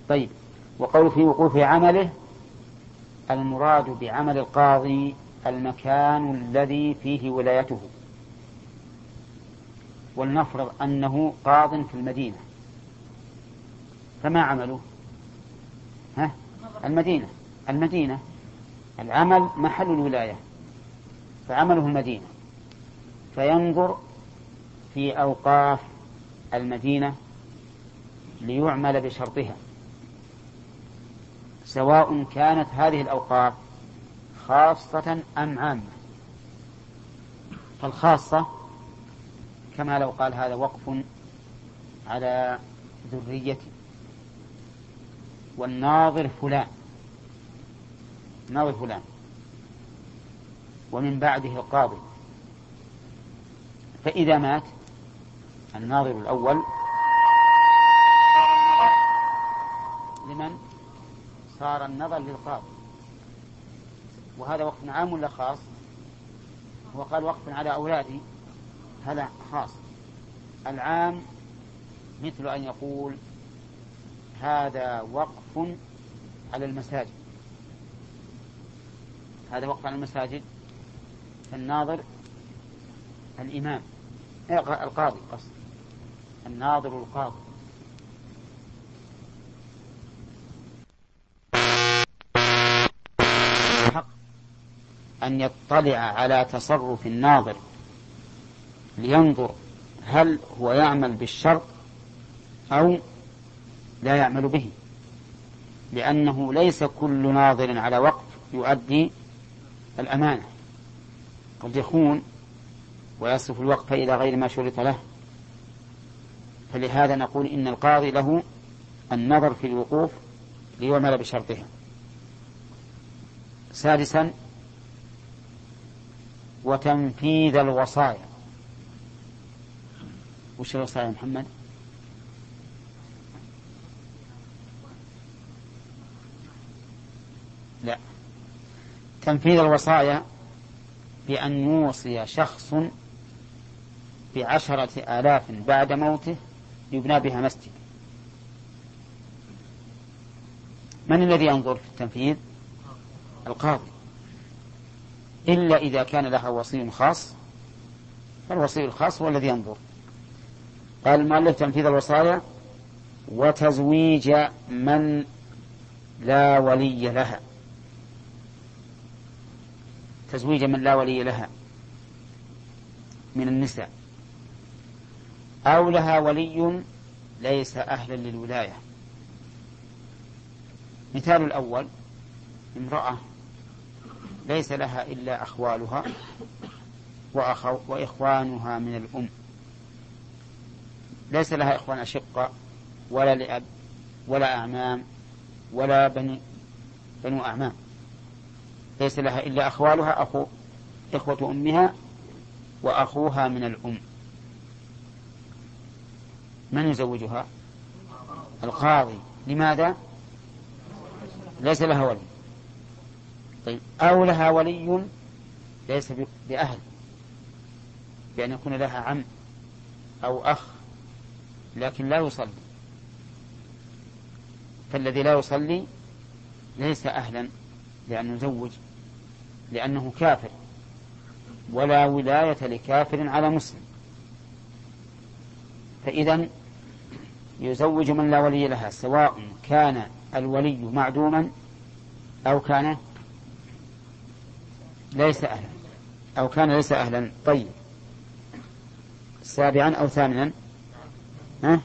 طيب. وقول في وقوف عمله المراد بعمل القاضي المكان الذي فيه ولايته. ولنفرض أنه قاض في المدينة. فما عمله؟ المدينة. المدينة. العمل محل الولاية. فعمله المدينة. فينظر في أوقاف المدينة ليعمل بشرطها. سواء كانت هذه الأوقاف خاصة أم عامة. فالخاصة كما لو قال هذا وقف على ذريتي والناظر فلان. ناظر فلان. ومن بعده القاضي. فإذا مات الناظر الأول. لمن؟ صار النظر للقاضي. وهذا وقف عام ولا خاص؟ هو قال وقف على أولادي. هذا خاص. العام مثل أن يقول هذا وقف على المساجد. هذا وقف على المساجد. الناظر الإمام. القاضي قصد. الناظر القاضي. حق أن يطلع على تصرف الناظر لينظر هل هو يعمل بالشرط أو لا يعمل به لأنه ليس كل ناظر على وقف يؤدي الأمانة. قد يخون ويصرف الوقف إلى غير ما شرط له. فلهذا نقول إن القاضي له النظر في الوقوف ليعمل بشرطها سادسا وتنفيذ الوصايا. وش الوصايا محمد؟ تنفيذ الوصايا بأن يوصي شخص بعشرة آلاف بعد موته يبنى بها مسجد. من الذي ينظر في التنفيذ؟ القاضي. إلا إذا كان لها وصي خاص فالوصي الخاص هو الذي ينظر. قال المؤلف تنفيذ الوصايا وتزويج من لا ولي لها. تزويج من لا ولي لها من النساء. أو لها ولي ليس أهلا للولاية. مثال الأول امرأة ليس لها إلا أخوالها وأخو وإخوانها من الأم. ليس لها إخوان أشقة ولا لأب ولا أعمام ولا بني بنو أعمام. ليس لها إلا أخوالها أخو إخوة أمها وأخوها من الأم. من يزوجها؟ القاضي. لماذا؟ ليس لها ولي. طيب أو لها ولي ليس بأهل. بأن يكون لها عم أو أخ لكن لا يصلي. فالذي لا يصلي ليس أهلا لأن يزوج. لأنه كافر. ولا ولاية لكافر على مسلم. فإذا يزوج من لا ولي لها سواء كان الولي معدوما أو كان ليس أهلا أو كان ليس أهلا. طيب. سابعا أو ثامنا؟ ها؟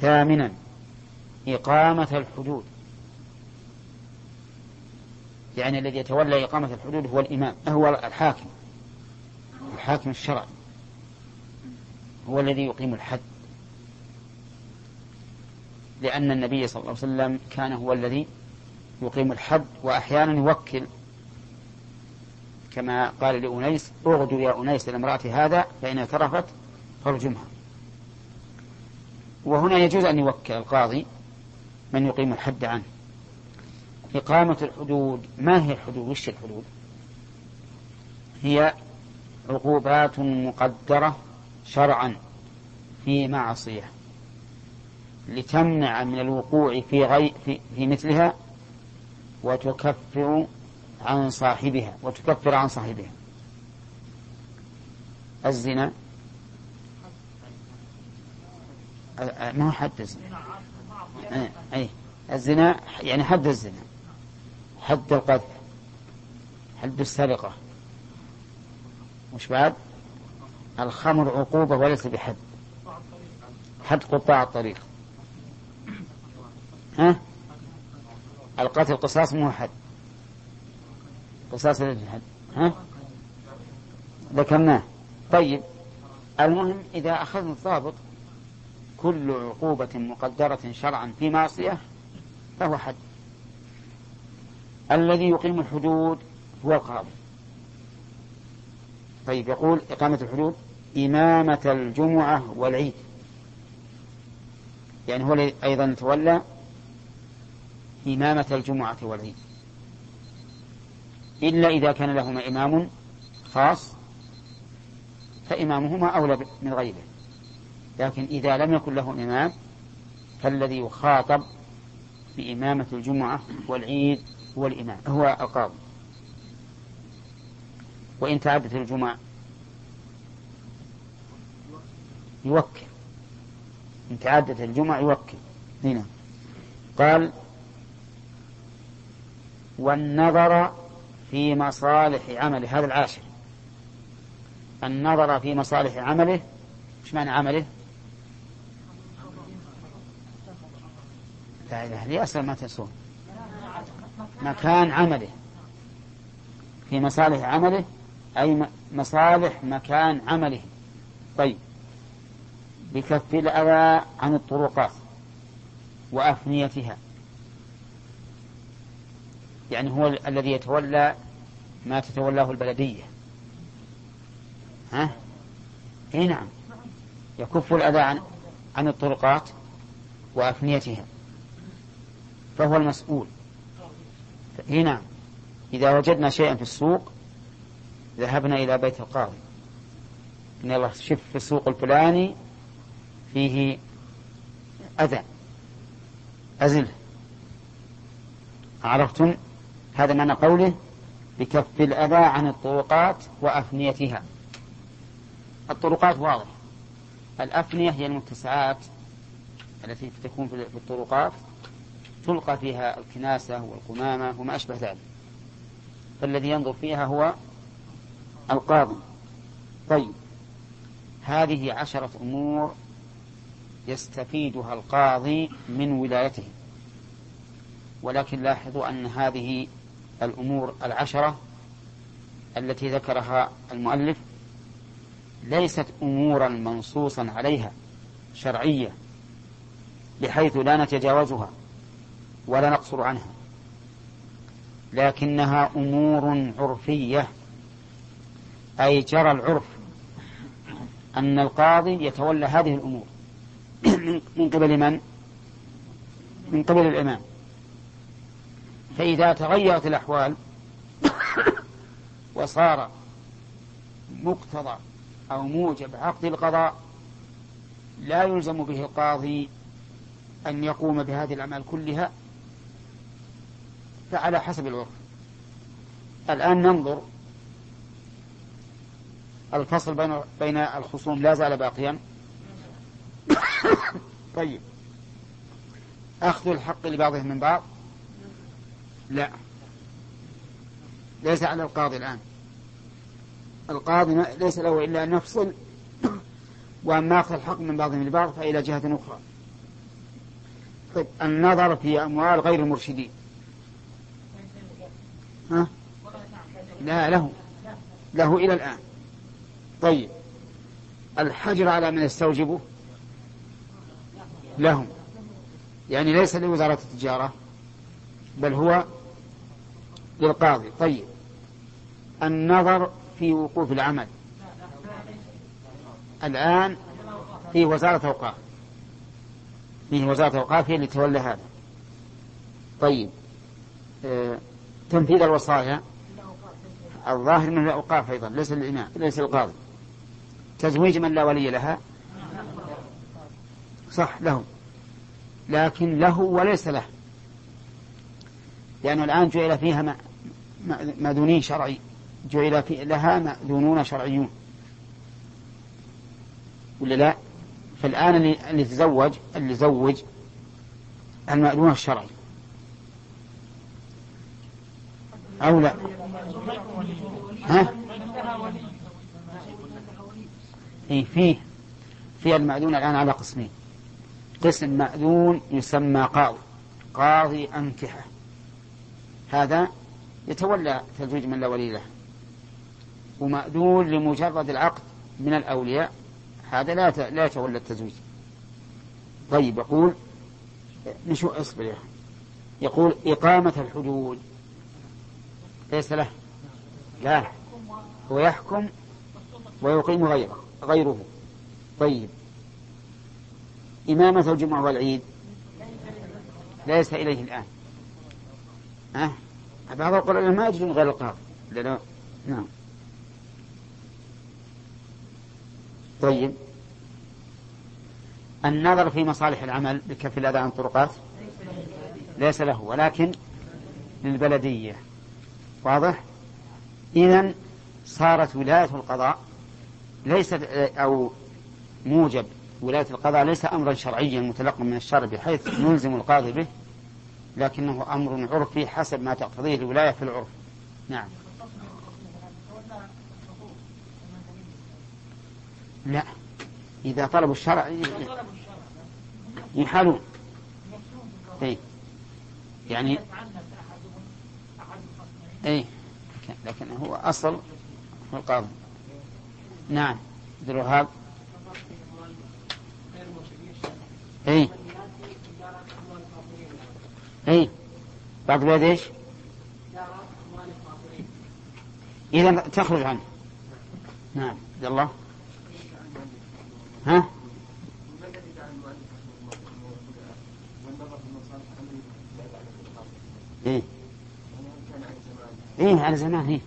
ثامنا. إقامة الحدود. يعني الذي يتولى إقامة الحدود هو الإمام هو الحاكم. الحاكم الشرعي. هو الذي يقيم الحد. لأن النبي صلى الله عليه وسلم كان هو الذي يقيم الحد وأحيانا يوكل. كما قال لأنيس اغدو يا أنيس لامرأة هذا فإن اعترفت فارجمها. وهنا يجوز أن يوكل القاضي من يقيم الحد عنه. إقامة الحدود. ما هي الحدود؟ وش الحدود؟ هي عقوبات مقدرة شرعا في معصية لتمنع من الوقوع في, غي في, في مثلها وتكفر عن صاحبها وتكفر عن صاحبها. الزنا. ما هو حد الزنا؟ أي. الزنا يعني حد الزنا. حد القذف حد السرقة مش بعد؟ الخمر عقوبة وليس بحد. حد قطاع الطريق. ها؟ القتل قصاص مو حد. قصاص الحد ها؟ ذكرناه. طيب. المهم إذا أخذنا الضابط كل عقوبة مقدرة شرعا في معصية فهو حد. الذي يقيم الحدود هو القاضي. طيب يقول إقامة الحدود إمامة الجمعة والعيد. يعني هو أيضا يتولى إمامة الجمعة والعيد. إلا إذا كان لهما إمام خاص فإمامهما أولى من غيره. لكن إذا لم يكن له إمام فالذي يخاطب بإمامة الجمعة والعيد هو الإمام. هو القاضي. وإن تعدت الجمعة يوكل. إن تعدت الجمعة يوكل. هنا قال والنظر في مصالح عمله. هذا العاشر. النظر في مصالح عمله. إيش معنى عمله؟ لا إله لي أصلا ما تنسون مكان عمله. في مصالح عمله أي مصالح مكان عمله. طيب. بكف الأذى عن الطرقات وأفنيتها. يعني هو الذي يتولى ما تتولاه البلدية. ها؟ إي نعم. يكف الأذى عن عن الطرقات وأفنيتها. فهو المسؤول. اي نعم إذا وجدنا شيئا في السوق ذهبنا إلى بيت القاضي. إن الله شف في السوق الفلاني فيه أذى أزله عرفتم هذا معنى قوله؟ بكف الأذى عن الطرقات وأفنيتها. الطرقات واضح. الأفنية هي المتسعات التي تكون في الطرقات. تلقى فيها الكناسة والقمامة وما أشبه ذلك. فالذي ينظر فيها هو القاضي. طيب. هذه عشرة أمور يستفيدها القاضي من ولايته. ولكن لاحظوا أن هذه الأمور العشرة التي ذكرها المؤلف ليست أمورا منصوصا عليها شرعية بحيث لا نتجاوزها. ولا نقصر عنها. لكنها أمور عرفية. أي جرى العرف أن القاضي يتولى هذه الأمور. من قبل من؟ من قبل الإمام. فإذا تغيرت الأحوال وصار مقتضى أو موجب عقد القضاء لا يلزم به القاضي أن يقوم بهذه الأعمال كلها فعلى حسب العرف الآن ننظر. الفصل بين بين الخصوم لا زال باقيا. طيب. أخذ الحق لبعضهم من بعض؟ لا. ليس على القاضي الآن. القاضي ليس له إلا أن يفصل وأما أخذ الحق من بعضهم لبعض فإلى جهة أخرى. طيب. النظر في أموال غير المرشدين. ها؟ لا له. له إلى الآن. طيب. الحجر على من يستوجبه؟ لهم. يعني ليس لوزارة التجارة بل هو للقاضي. طيب. النظر في وقوف العمل. الآن في وزارة أوقاف. فيه وزارة أوقاف هي اللي تولى هذا. طيب. آه تنفيذ الوصايا. الظاهر من الأوقاف أيضا ليس الإمام ليس القاضي. تزويج من لا ولي لها. صح له. لكن له وليس له. لأنه الآن جعل فيها مأذونين شرعي. جعل في لها مأذونون شرعيون. ولا لا؟ فالآن اللي, اللي تزوج اللي زوج المأذون الشرعي. أو لا؟ ها؟ إيه فيه في المأذون الآن على قسمين. قسم مأذون يسمى قاضي. قاضي أنكحة. هذا يتولى تزويج من لا ولي له. ومأذون لمجرد العقد من الأولياء. هذا لا لا يتولى التزويج. طيب يقول نشو اصبر يقول إقامة الحدود. ليس له. لا. هو يحكم ويقيم غيره غيره. طيب. إمامة الجمعة والعيد ليس إليه الآن. ها؟ أه؟ بعض القرآن ما يجري غير القاضي نعم. طيب. النظر في مصالح العمل بكف الأذى عن الطرقات ليس له ولكن للبلدية. واضح؟ إذا صارت ولاية القضاء ليست أو موجب ولاية القضاء ليس أمرا شرعيا متلقا من الشرع بحيث نلزم القاضي به لكنه أمر عرفي حسب ما تقتضيه الولاية في العرف. نعم. لا. إذا طلبوا الشرع يحالون إيه يعني إيه. لكن هو أصل هو القاضي. نعم. عبد الوهاب. اي اي بعض البلاد إيش؟ إذا تخرج عنه. نعم. عبد الله. ها؟ إيه. إيه على زمان إيه.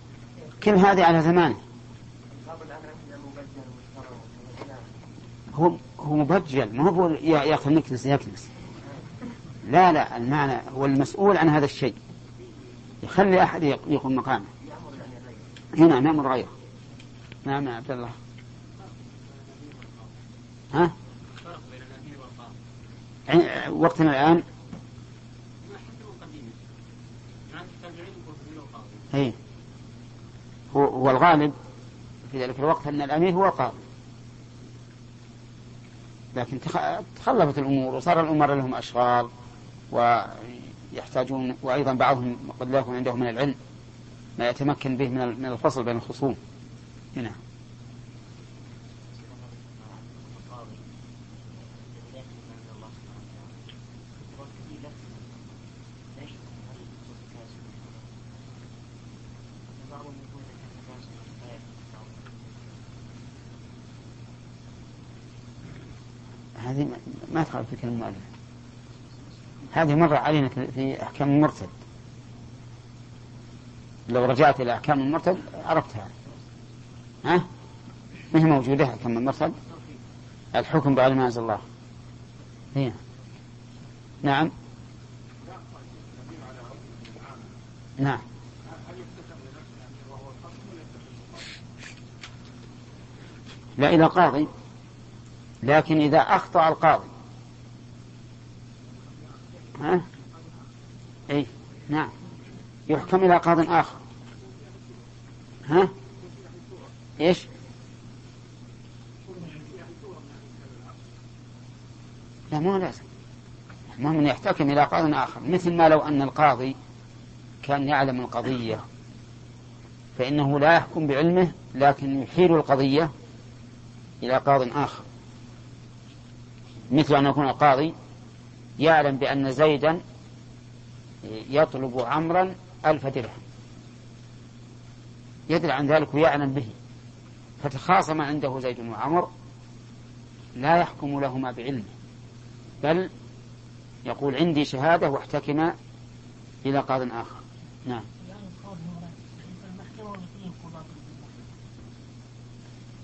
كل هذه على زمانه هو هو مبجل ما هو يأخذ مكنس يكنس لا لا المعنى هو المسؤول عن هذا الشيء. يخلي أحد يقوم مقامه. هنا نعم يأمر غيره. نعم يا عبد الله. ها؟ وقتنا الآن؟ أي هو, الغالب في ذلك الوقت أن الأمير هو القاضي. لكن تخلفت الأمور وصار الأمراء لهم أشغال ويحتاجون وأيضا بعضهم قد لا يكون عندهم من العلم ما يتمكن به من الفصل بين الخصوم. هنا. هذه ما تخالف في كلام المؤلف. هذه مرة علينا في أحكام المرتد. لو رجعت إلى أحكام المرتد عرفتها. ها؟ ما هي موجودة أحكام المرتد؟ الحكم بعد ما أنزل الله. هي. نعم. نعم. لا إلى قاضي. لكن إذا أخطأ القاضي ها؟ أي نعم يحكم إلى قاض آخر ها؟ إيش؟ لا مو لازم المهم أن يحتكم إلى قاض آخر مثل ما لو أن القاضي كان يعلم القضية فإنه لا يحكم بعلمه لكن يحيل القضية إلى قاض آخر مثل أن يكون القاضي يعلم بأن زيدا يطلب عمرا ألف درهم. يدري عن ذلك ويعلم به. فتخاصم عنده زيد وعمر لا يحكم لهما بعلمه. بل يقول عندي شهادة واحتكم إلى قاض آخر. نعم.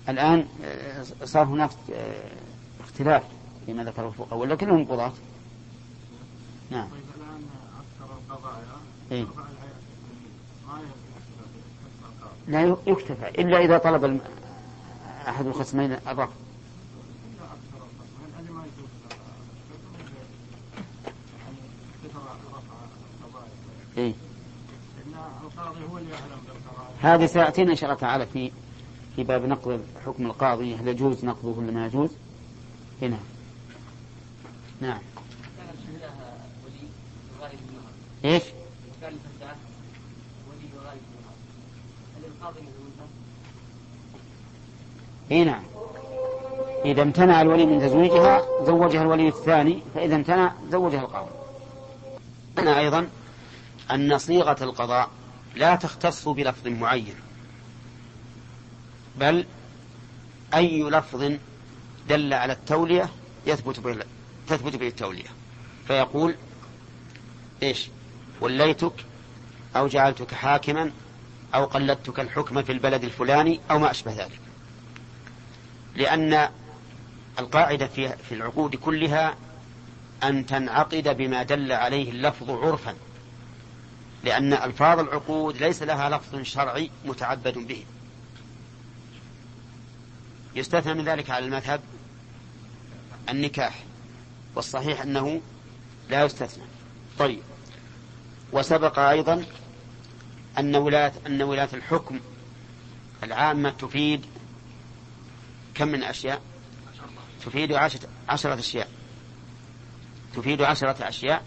الآن صار هناك اختلاف. فيما ذكره الفقهاء. ولا كلهم قضاة. نعم. طيب الآن أكثر القضايا. إيه؟ لا يكتفى. إلا إذا طلب أحد الخصمين الرفع إيه؟ هذه سيأتينا إن شاء الله تعالى في في باب نقض حكم القاضي. هل يجوز نقضه ولا ما يجوز؟ هنا. نعم. إيش؟ إي نعم. إذا امتنع الولي من تزويجها زوجها الولي الثاني فإذا امتنع زوجها القاضي. أنا أيضا أن صيغة القضاء لا تختص بلفظ معين بل أي لفظ دل على التولية يثبت تثبت به التولية. فيقول إيش؟ وليتك أو جعلتك حاكما أو قلدتك الحكم في البلد الفلاني أو ما أشبه ذلك. لأن القاعدة في, في العقود كلها أن تنعقد بما دل عليه اللفظ عرفا. لأن ألفاظ العقود ليس لها لفظ شرعي متعبد به. يستثنى من ذلك على المذهب النكاح. والصحيح أنه لا يستثنى. طيب. وسبق أيضا أن ولاة أن ولاة الحكم العامة تفيد كم من أشياء؟ تفيد عشرة, عشرة أشياء. تفيد عشرة أشياء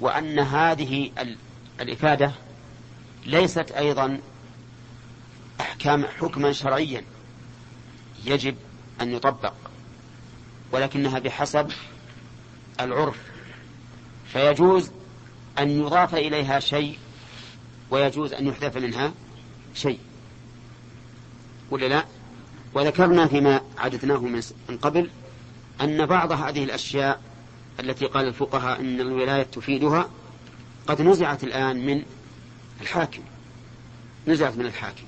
وأن هذه الإفادة ليست أيضا أحكام حكما شرعيا يجب أن يطبق ولكنها بحسب العرف فيجوز أن يضاف إليها شيء ويجوز أن يحذف منها شيء. ولا لا؟ وذكرنا فيما عددناه من قبل أن بعض هذه الأشياء التي قال الفقهاء أن الولاية تفيدها قد نزعت الآن من الحاكم. نزعت من الحاكم.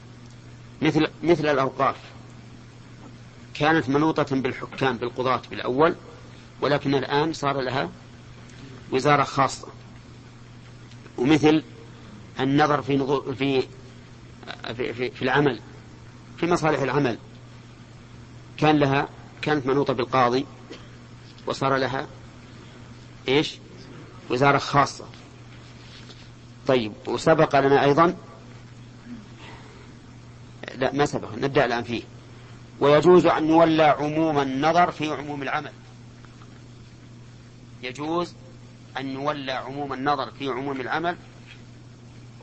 مثل مثل الأوقاف. كانت منوطة بالحكام بالقضاة بالأول ولكن الآن صار لها وزارة خاصة. ومثل النظر في في في, في, في العمل في مصالح العمل. كان لها كانت منوطة بالقاضي وصار لها إيش؟ وزارة خاصة. طيب وسبق لنا أيضا لا ما سبق نبدأ الآن فيه. ويجوز أن يولى عموم النظر في عموم العمل. يجوز أن يولى عموم النظر في عموم العمل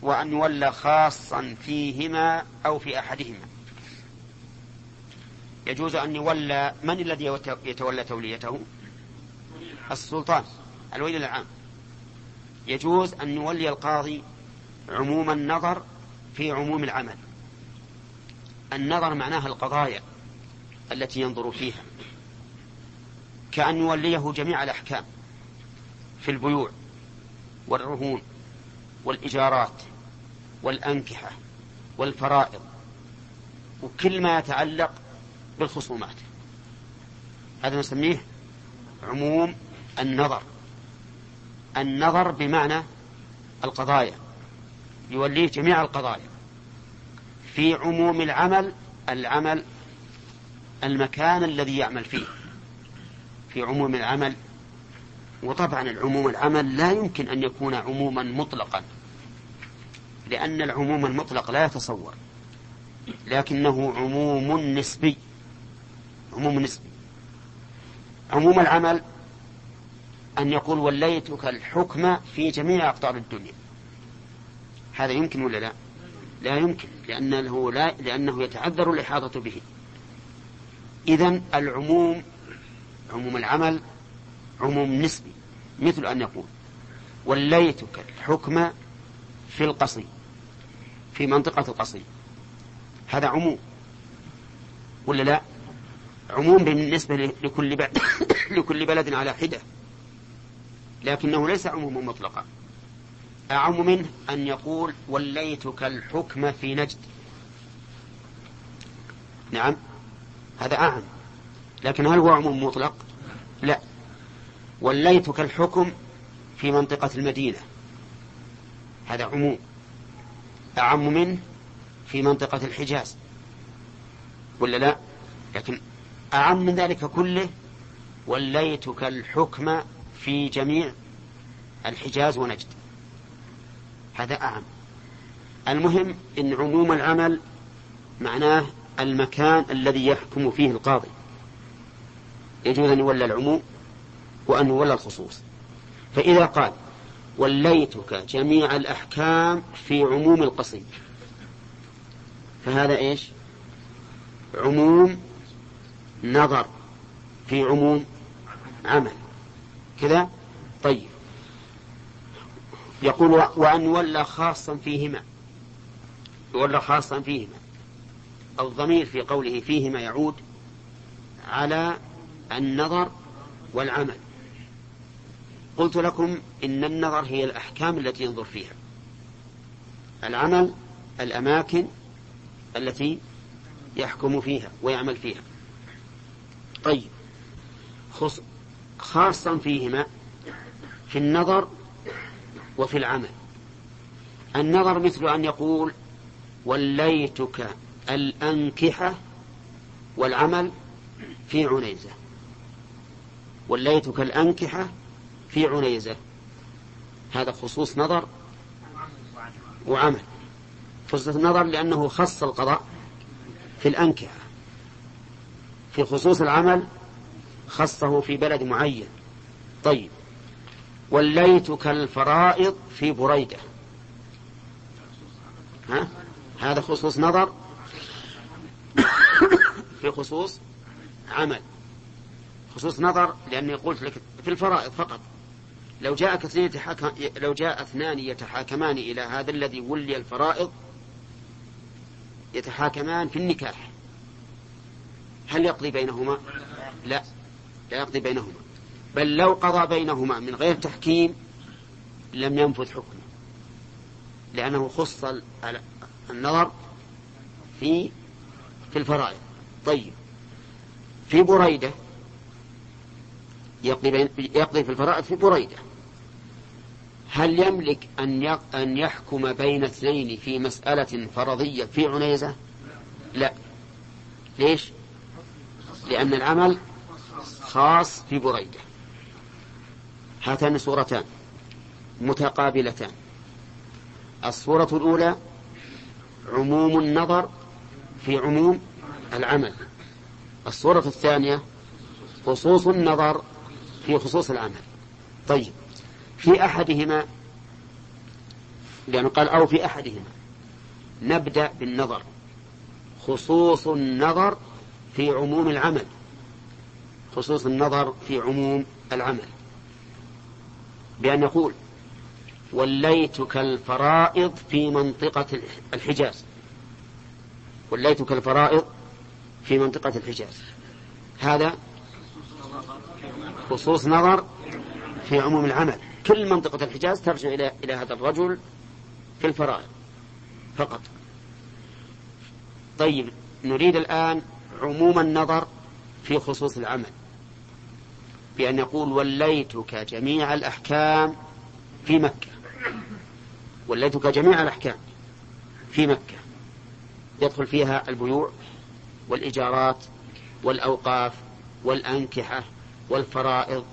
وأن يولى خاصا فيهما أو في أحدهما. يجوز أن يولى من الذي يتولى توليته؟ السلطان الولي العام. يجوز أن يولي القاضي عموم النظر في عموم العمل. النظر معناها القضايا التي ينظر فيها. كأن يوليه جميع الأحكام. في البيوع والرهون والإيجارات والأنكحة والفرائض وكل ما يتعلق بالخصومات. هذا نسميه عموم النظر. النظر بمعنى القضايا. يوليه جميع القضايا. في عموم العمل العمل المكان الذي يعمل فيه. في عموم العمل وطبعا العموم العمل لا يمكن أن يكون عموما مطلقا لأن العموم المطلق لا يتصور لكنه عموم نسبي عموم نسبي. عموم العمل أن يقول وليتك الحكم في جميع أقطار الدنيا. هذا يمكن ولا لا؟ لا يمكن لأنه, لا لأنه يتعذر الإحاطة به. إذا العموم عموم العمل عموم نسبي. مثل أن يقول وليتك الحكم في القصي في منطقة القصي. هذا عموم ولا لا؟ عموم بالنسبة لكل بلد لكل بلد على حدة. لكنه ليس عموما مطلقا. أعم منه أن يقول وليتك الحكم في نجد. نعم هذا أعم. لكن هل هو عموم مطلق؟ لا. وليتك الحكم في منطقة المدينة. هذا عموم. أعم منه في منطقة الحجاز. ولا لا؟ لكن أعم من ذلك كله وليتك الحكم في جميع الحجاز ونجد. هذا أعم. المهم إن عموم العمل معناه المكان الذي يحكم فيه القاضي. يجوز أن يولى العموم؟ وأن يولى الخصوص. فإذا قال وليتك جميع الأحكام في عموم القصيد فهذا إيش؟ عموم نظر في عموم عمل. كذا؟ طيب. يقول وأن يولى خاصا فيهما يولى خاصا فيهما. الضمير في قوله فيهما يعود على النظر والعمل. قلت لكم إن النظر هي الأحكام التي ينظر فيها. العمل الأماكن التي يحكم فيها ويعمل فيها. طيب. خاصا فيهما في النظر وفي العمل. النظر مثل أن يقول وليتك الأنكحة والعمل في عنيزة. وليتك الأنكحة في عنيزة هذا خصوص نظر وعمل. خصوص النظر لأنه خص القضاء في الأنكحة في خصوص العمل خصه في بلد معين. طيب. وليتك الفرائض في بريدة. ها؟ هذا خصوص نظر. في خصوص عمل. خصوص نظر لأني قلت لك في الفرائض فقط. لو جاء اثنين يتحاكم لو جاء اثنان يتحاكمان إلى هذا الذي ولي الفرائض يتحاكمان في النكاح. هل يقضي بينهما؟ لا لا يقضي بينهما. بل لو قضى بينهما من غير تحكيم لم ينفذ حكمه. لأنه خص النظر في في الفرائض. طيب. في بريدة يقضي, يقضي في الفرائض في بريدة. هل يملك أن أن يحكم بين اثنين في مسألة فرضية في عنيزة؟ لا. ليش؟ لأن العمل خاص في بريدة. هاتان صورتان متقابلتان. الصورة الأولى عموم النظر في عموم العمل. الصورة الثانية خصوص النظر في خصوص العمل. طيب. في أحدهما لأنه قال أو في أحدهما. نبدأ بالنظر. خصوص النظر في عموم العمل. خصوص النظر في عموم العمل. بأن يقول وليتك الفرائض في منطقة الحجاز. وليتك الفرائض في منطقة الحجاز. هذا خصوص نظر في عموم العمل. كل منطقة الحجاز ترجع إلى إلى هذا الرجل في الفرائض فقط. طيب نريد الآن عموم النظر في خصوص العمل. بأن يقول وليتك جميع الأحكام في مكة. وليتك جميع الأحكام في مكة. يدخل فيها البيوع والإيجارات والأوقاف والأنكحة والفرائض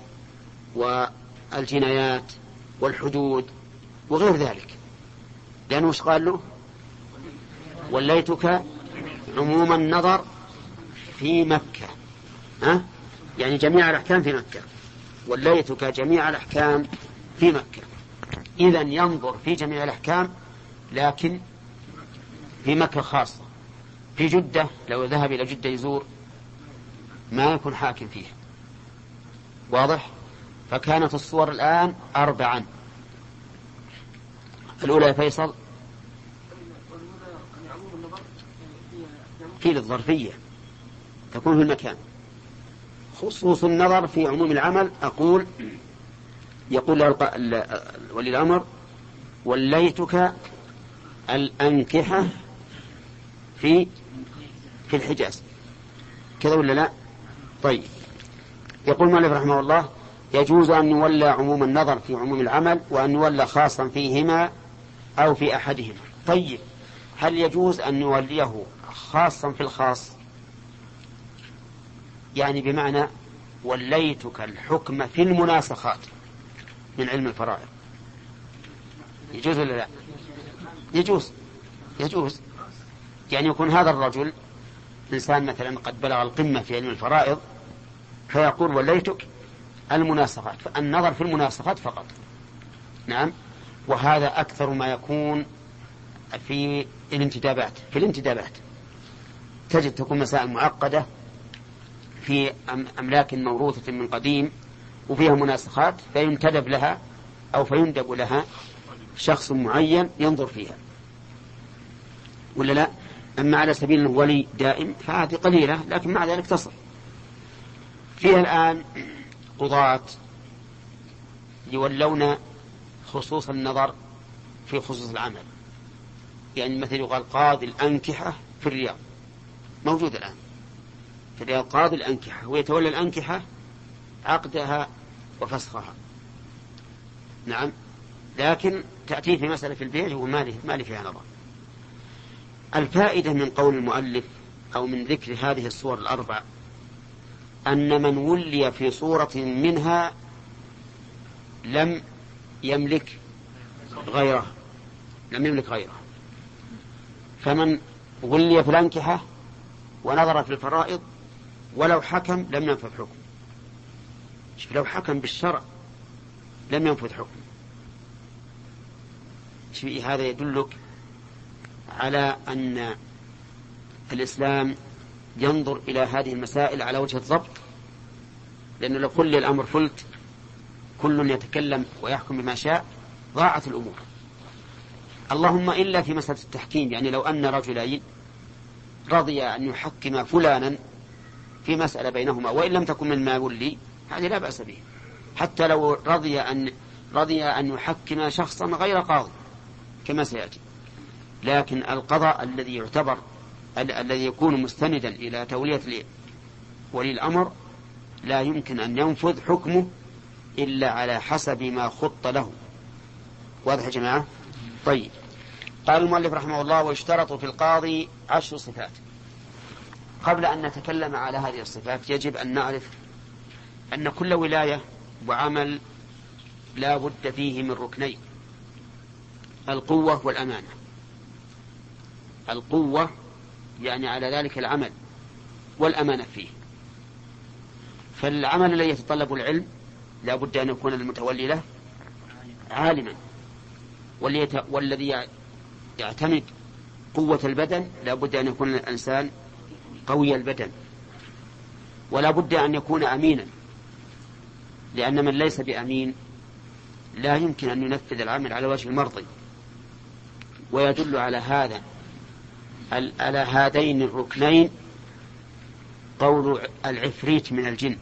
والجنايات والحدود وغير ذلك. لأنه وش قال له؟ وليتك عموم النظر في مكة. ها؟ يعني جميع الأحكام في مكة. وليتك جميع الأحكام في مكة. إذا ينظر في جميع الأحكام لكن في مكة خاصة. في جدة لو ذهب إلى جدة يزور ما يكون حاكم فيها. واضح؟ فكانت الصور الآن أربعا. الأولى يا فيصل. في للظرفية. تكون في المكان. خصوص النظر في عموم العمل أقول يقول ولي الأمر وليتك الأنكحة في في الحجاز. كذا ولا لا؟ طيب. يقول مالك رحمه الله يجوز أن يولى عموم النظر في عموم العمل وأن يولى خاصا فيهما أو في أحدهما. طيب هل يجوز أن يوليه خاصا في الخاص؟ يعني بمعنى وليتك الحكم في المناسخات من علم الفرائض. يجوز ولا لا؟ يجوز. يجوز. يعني يكون هذا الرجل إنسان مثلا قد بلغ القمة في علم الفرائض فيقول وليتك المناسخات النظر في المناسخات فقط. نعم؟ وهذا أكثر ما يكون في الانتدابات في الانتدابات. تجد تكون مسائل معقدة في أملاك موروثة من قديم وفيها مناسخات فينتدب لها أو فيندب لها شخص معين ينظر فيها. ولا لا؟ أما على سبيل الولي دائم فهذه قليلة لكن مع ذلك تصل. فيها الآن قضاة يولون خصوص النظر في خصوص العمل. يعني مثل يقال قاضي الأنكحة في الرياض. موجود الآن. في الرياض قاضي الأنكحة. ويتولى الأنكحة عقدها وفسخها. نعم. لكن تأتيه في مسألة في البيع وما ما فيها نظر. الفائدة من قول المؤلف أو من ذكر هذه الصور الأربع أن من ولي في صورة منها لم يملك غيره لم يملك غيره. فمن ولي في الأنكحة ونظر في الفرائض ولو حكم لم ينفذ حكم. لو حكم بالشرع لم ينفذ حكم. هذا يدلك على أن الإسلام ينظر إلى هذه المسائل على وجه الضبط لأنه لو كل الأمر فلت كل يتكلم ويحكم بما شاء ضاعت الأمور. اللهم إلا في مسألة التحكيم يعني لو أن رجلين رضي أن يحكم فلانا في مسألة بينهما وإن لم تكن من ما ولي هذه لا بأس به. حتى لو رضي أن رضي أن يحكم شخصا غير قاضي كما سيأتي. لكن القضاء الذي يعتبر الذي يكون مستندا إلى تولية ولي الأمر لا يمكن أن ينفذ حكمه إلا على حسب ما خط له. واضح يا جماعة؟ طيب. قال المؤلف رحمه الله ويشترط في القاضي عشر صفات. قبل أن نتكلم على هذه الصفات يجب أن نعرف أن كل ولاية وعمل لا بد فيه من ركنين القوة والأمانة. القوة يعني على ذلك العمل والأمانة فيه. فالعمل الذي يتطلب العلم لا بد أن يكون المتولي له عالما. والذي يعتمد قوة البدن لا بد أن يكون الإنسان قوي البدن. ولا بد أن يكون أمينا. لأن من ليس بأمين لا يمكن أن ينفذ العمل على وجه المرضي. ويدل على هذا. على هذين الركنين قول العفريت من الجن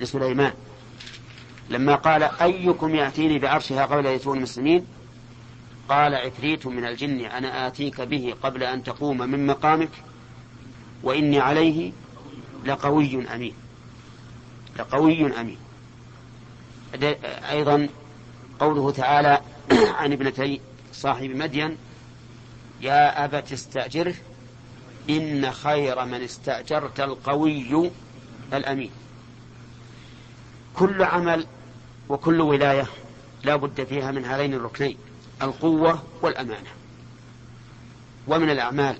لسليمان؟ لما قال أيكم يأتيني بعرشها قبل أن يأتون المسلمين؟ قال عفريت من الجن أنا آتيك به قبل أن تقوم من مقامك وإني عليه لقوي أمين. لقوي أمين. أيضا قوله تعالى عن ابنتي صاحب مدين يا أبت استأجره إن خير من استأجرت القوي الأمين. كل عمل وكل ولاية لا بد فيها من هذين الركنين القوة والأمانة. ومن الأعمال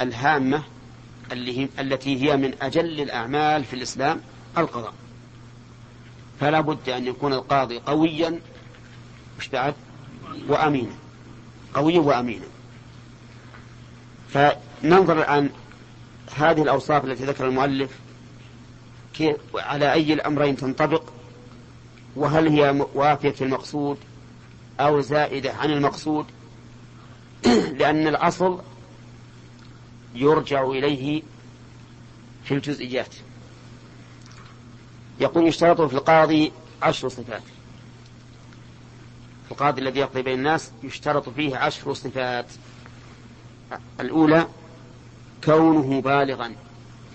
الهامة التي هي من أجل الأعمال في الإسلام القضاء. فلا بد أن يكون القاضي قويا مش بعد وأمينا. قويا وأمينا. فننظر الآن هذه الأوصاف التي ذكر المؤلف كيف على أي الأمرين تنطبق وهل هي وافية المقصود أو زائدة عن المقصود؟ لأن الأصل يرجع إليه في الجزئيات. يقول يشترط في القاضي عشر صفات. القاضي الذي يقضي بين الناس يشترط فيه عشر صفات. الأولى كونه بالغا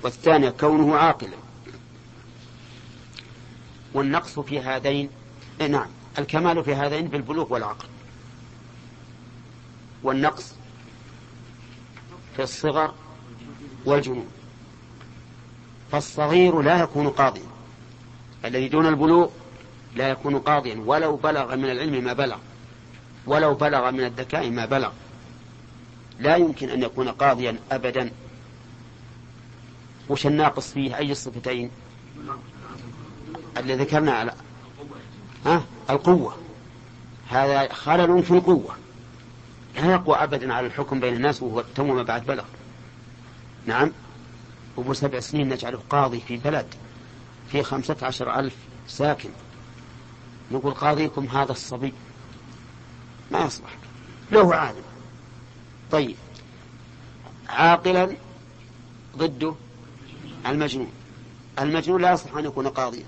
والثانية كونه عاقلا. والنقص في هذين إيه نعم الكمال في هذين بالبلوغ والعقل. والنقص في الصغر والجنون. فالصغير لا يكون قاضيا. الذي دون البلوغ لا يكون قاضيا. ولو بلغ من العلم ما بلغ ولو بلغ من الذكاء ما بلغ. لا يمكن أن يكون قاضيا أبدا. وش الناقص فيه؟ أي الصفتين؟ اللي ذكرنا على ها؟ القوة. هذا خلل في القوة. لا يقوى أبدا على الحكم بين الناس وهو تو ما بعد بلغ. نعم. أبو سبع سنين نجعله قاضي في بلد. في خمسة عشر ألف ساكن. نقول قاضيكم هذا الصبي. ما يصلح. له عالم. طيب. عاقلا ضده المجنون. المجنون لا يصلح أن يكون قاضيا.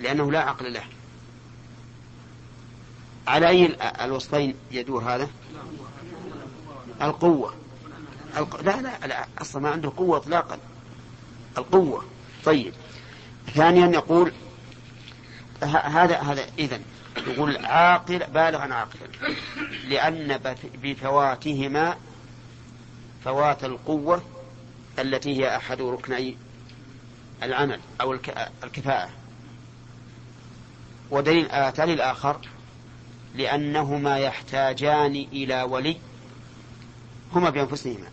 لأنه لا عقل له. على أي الوصفين يدور هذا؟ القوة. الق... لا لا لا أصلا ما عنده قوة إطلاقا. القوة. طيب. ثانيا يقول هذا هذا إذن يقول عاقل بالغا عاقلا. لأن بفواتهما فوات القوة التي هي أحد ركني العمل أو الكفاءة. ودليل آتى الآخر لأنهما يحتاجان إلى ولي هما بأنفسهما.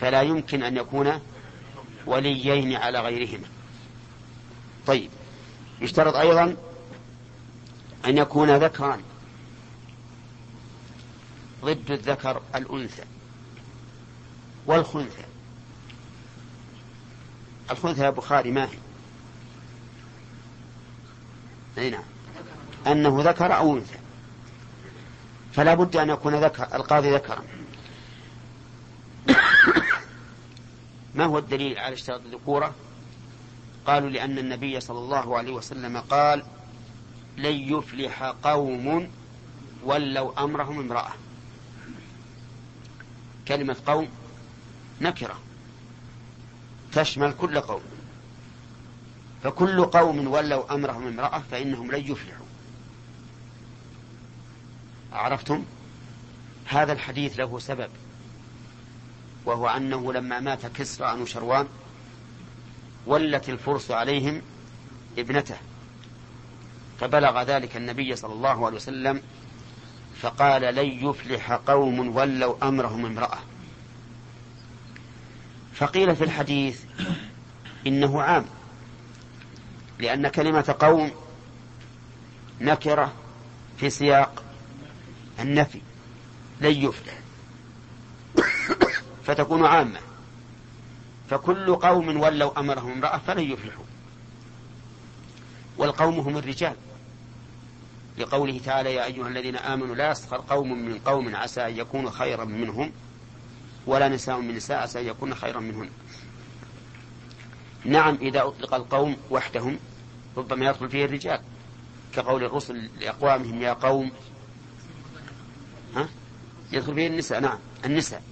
فلا يمكن أن يكون وليين على غيرهما. طيب يشترط أيضا أن يكون ذكران ضد الذكر الأنثى والخنثى. الخنثى يا بخاري ما هي؟ أي نعم. أنه ذكر أو أنثى. فلا بد أن يكون ذكر القاضي ذكرا. ما هو الدليل على اشتراط الذكورة؟ قالوا لأن النبي صلى الله عليه وسلم قال لن يفلح قوم ولوا أمرهم امرأة. كلمة قوم نكرة تشمل كل قوم. فكل قوم ولوا أمرهم امرأة فإنهم لن يفلحوا. عرفتم؟ هذا الحديث له سبب وهو أنه لما مات كسرى أنوشروان ولت الفرس عليهم ابنته. فبلغ ذلك النبي صلى الله عليه وسلم فقال لن يفلح قوم ولوا أمرهم امرأة. فقيل في الحديث إنه عام لأن كلمة قوم نكرة في سياق النفي لن يفلح فتكون عامة. فكل قوم ولوا أمرهم امرأة فلن يفلحوا والقوم هم الرجال. لقوله تعالى يا أيها الذين آمنوا لا يسخر قوم من قوم عسى أن يكونوا خيرا منهم ولا نساء من نساء عسى أن يكون خيرا منهن. نعم إذا أطلق القوم وحدهم ربما يدخل فيه الرجال كقول الرسل لأقوامهم يا قوم ها؟ يدخل فيه النساء نعم النساء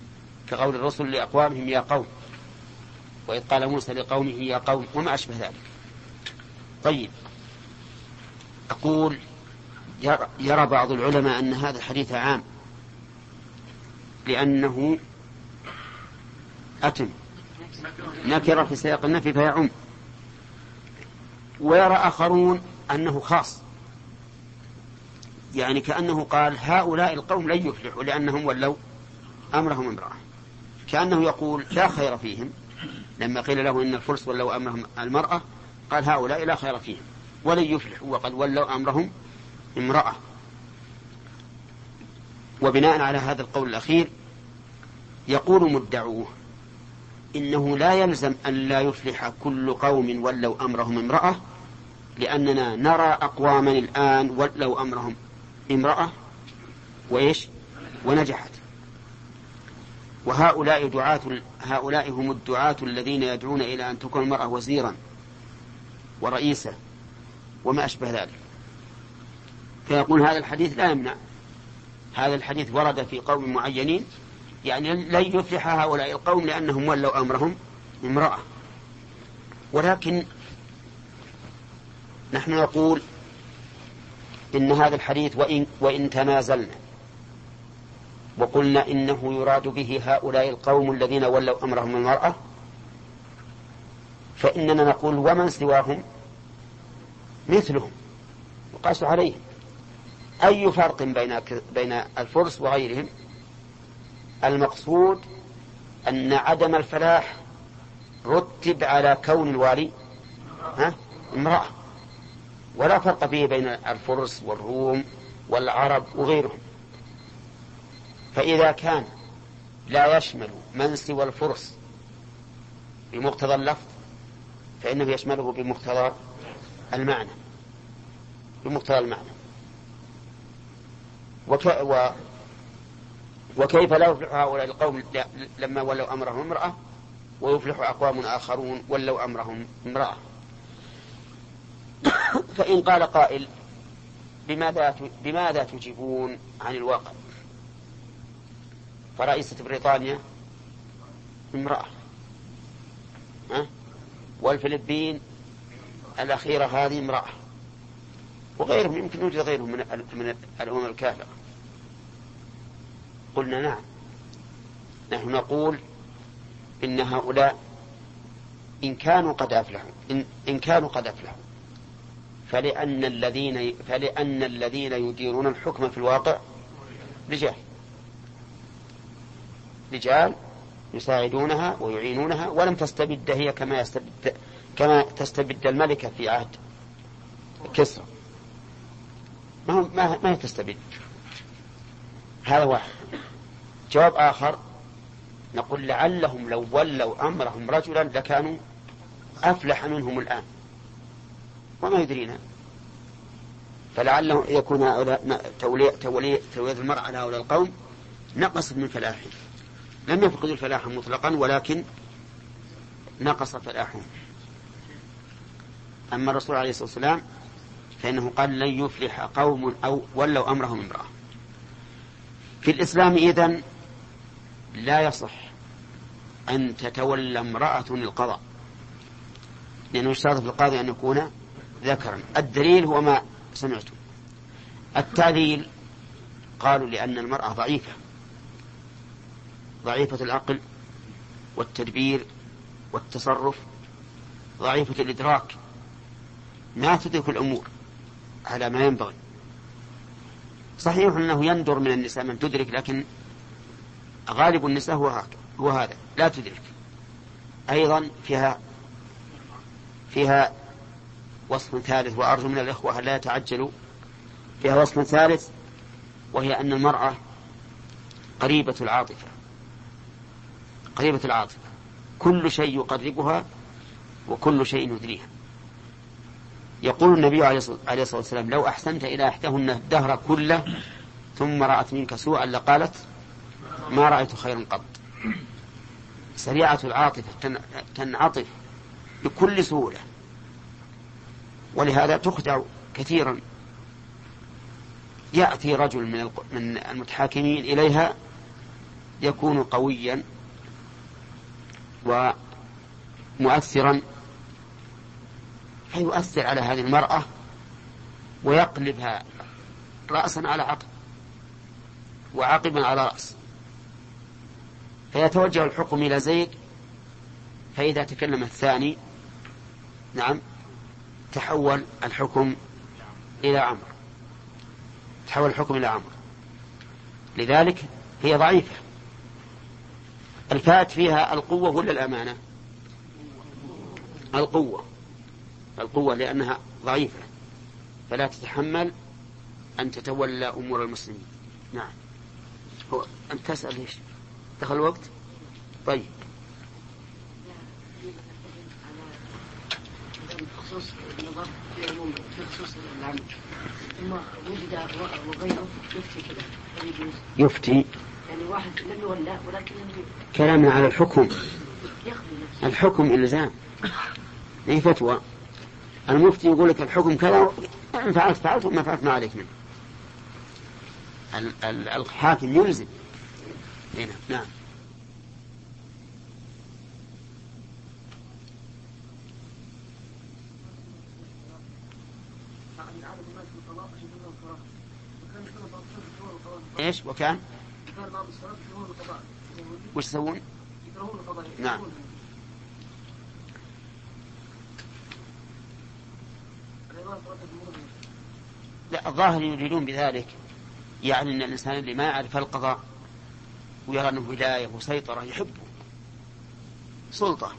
كقول الرسل لأقوامهم يا قوم وإذ قال موسى لقومه يا قوم وما أشبه ذلك. طيب أقول يرى بعض العلماء أن هذا الحديث عام. لأنه أتم. نكرة في سياق النفي فيعم. ويرى آخرون أنه خاص. يعني كأنه قال هؤلاء القوم لن يفلحوا لأنهم ولوا أمرهم امرأة. كأنه يقول لا خير فيهم. لما قيل له إن الفرس ولوا أمرهم المرأة قال هؤلاء لا خير فيهم. ولن يفلحوا وقد ولوا أمرهم امرأة. وبناء على هذا القول الأخير يقول مدعوه إنه لا يلزم أن لا يفلح كل قوم ولوا أمرهم امرأة لأننا نرى أقواما الآن ولوا أمرهم امرأة وإيش؟ ونجحت. وهؤلاء دعاة هؤلاء هم الدعاة الذين يدعون إلى أن تكون المرأة وزيرا ورئيسا وما أشبه ذلك. فيقول هذا الحديث لا يمنع. هذا الحديث ورد في قوم معينين يعني لن يفلح هؤلاء القوم لأنهم ولوا أمرهم امرأة. ولكن نحن نقول إن هذا الحديث وإن, وإن تنازلنا وقلنا إنه يراد به هؤلاء القوم الذين ولوا أمرهم المرأة فإننا نقول ومن سواهم؟ مثلهم. وقاسوا عليهم. أي فرق بين بين الفرس وغيرهم؟ المقصود أن عدم الفلاح رتب على كون الوالي ها امرأة. ولا فرق فيه بين الفرس والروم والعرب وغيرهم. فإذا كان لا يشمل من سوى الفرس بمقتضى اللفظ فإنه يشمله بمقتضى المعنى بمقتضى المعنى. وك و وكيف لا يفلح هؤلاء القوم لما ولوا أمرهم امرأة ويفلح أقوام آخرون ولوا أمرهم امرأة. فإن قال قائل بماذا بماذا تجيبون عن الواقع؟ فرئيسة بريطانيا امرأة؟ والفلبين الأخيرة هذه امرأة. وغيرهم يمكن يوجد غيرهم من من الأمم الكافرة. قلنا نعم. نحن نقول إن هؤلاء إن كانوا قد أفلحوا. إن, إن كانوا قد أفلحوا. فلأن الذين فلأن الذين يديرون الحكم في الواقع رجال. رجال يساعدونها ويعينونها ولم تستبد هي كما يستبد كما تستبد الملكة في عهد كسرى. ما ما ما تستبد؟ هذا واحد. جواب آخر نقول لعلهم لو ولوا أمرهم رجلا لكانوا أفلح منهم الآن. وما يدرينا. فلعله يكون تولية, تولية, تولية المرأة على هؤلاء القوم نقص من فلاحهم. لم يفقدوا الفلاح مطلقا ولكن نقص فلاحهم. أما الرسول عليه الصلاة والسلام فإنه قال لن يفلح قوم أو ولوا أمرهم امرأة. في الإسلام إذن لا يصح أن تتولى امرأة القضاء. لأنه اشترط في القاضي؟ أن يكون ذكرا. الدليل هو ما سمعتم. التعليل قالوا لأن المرأة ضعيفة. ضعيفة العقل والتدبير والتصرف. ضعيفة الإدراك. ما تدرك الأمور على ما ينبغي. صحيح أنه يندر من النساء من تدرك لكن غالب النساء هو, هو هذا. لا تدرك. أيضا فيها فيها وصف ثالث وأرجو من الإخوة أن لا يتعجلوا. فيها وصف ثالث وهي أن المرأة قريبة العاطفة. قريبة العاطفة. كل شيء يقربها وكل شيء يدريها. يقول النبي عليه الصلاة والسلام لو أحسنت إلى إحداهن الدهر كله ثم رأت منك سوءا لقالت ما رأيت خيرا قط. سريعة العاطفة تنعطف بكل سهولة. ولهذا تخدع كثيرا. يأتي رجل من من المتحاكمين إليها يكون قويا ومؤثرا. فيؤثر على هذه المرأة ويقلبها رأسا على عقب وعقبا على رأس فيتوجه الحكم إلى زيد فإذا تكلم الثاني نعم تحول الحكم إلى عمرو. تحول الحكم إلى عمرو. لذلك هي ضعيفة. الفات فيها القوة ولا الأمانة؟ القوة. القوة لأنها ضعيفة. فلا تتحمل أن تتولى أمور المسلمين. نعم. هو أنت تسأل ليش دخل الوقت طيب. خصوص النظر في عموم في خصوص العمل ثم وجد يفتي. كذا يفتي يعني واحد لم ولكن كلامنا على الحكم. الحكم إلزام. أي فتوى؟ المفتي يقول لك الحكم كذا. إن فعلت فعلت وما فعلت ما عليك منه. الحاكم يلزم. هنا نعم إيش وكان؟ وش يسوون؟ نعم لا الظاهر يريدون بذلك يعني إن الإنسان اللي ما يعرف القضاء ويرى أنه ولاية وسيطرة يحبه سلطة.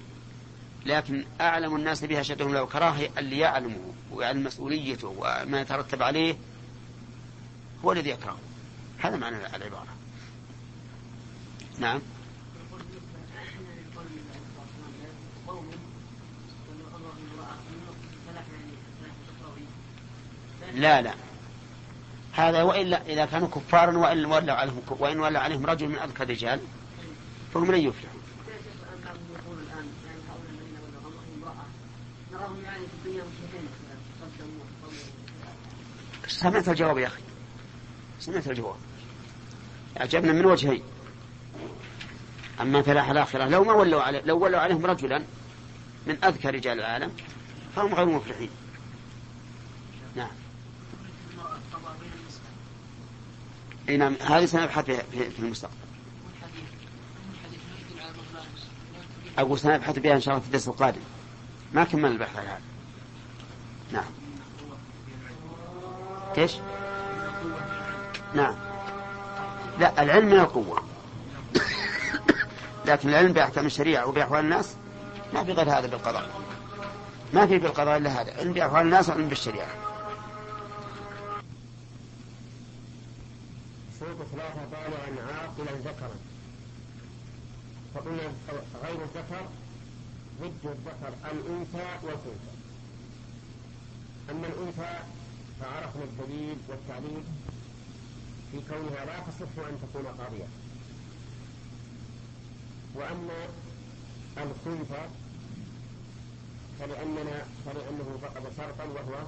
لكن أعلم الناس بها شدهم لو كراهة اللي يعلمه ويعلم مسؤوليته وما يترتب عليه هو الذي يكرهه. هذا معنى العبارة. نعم. لا لا. هذا وإلا إذا كانوا كفارا وإن ولوا عليهم وإن ولوا عليهم رجل من أذكى الرجال فهم لن يفلحوا. سمعت الجواب يا أخي. سمعت الجواب. أعجبنا من وجهين. أما فلاح الآخرة لو ما ولوا عليه لو ولوا عليهم رجلا من أذكى رجال العالم فهم غير مفلحين. اي نعم. هذه سنبحث في, في المستقبل. أقول سنبحث بها إن شاء الله في الدرس القادم. ما كمل البحث على هذا نعم. إيش؟ نعم. لا العلم من القوة. لكن العلم بأحكام الشريعة وبأحوال الناس ما في غير هذا بالقضاء. ما في بالقضاء إلا هذا. علم بأحوال الناس وعلم بالشريعة. شروط ثلاثة بالغا عاقلا ذكرا فقلنا غير الذكر ضد الذكر الأنثى والأنثى. أما الأنثى فعرفنا الدليل والتعليل في كونها لا تصح أن تكون قاضية. وأما الخنثى فلأننا فلأنه فقد شرطا وهو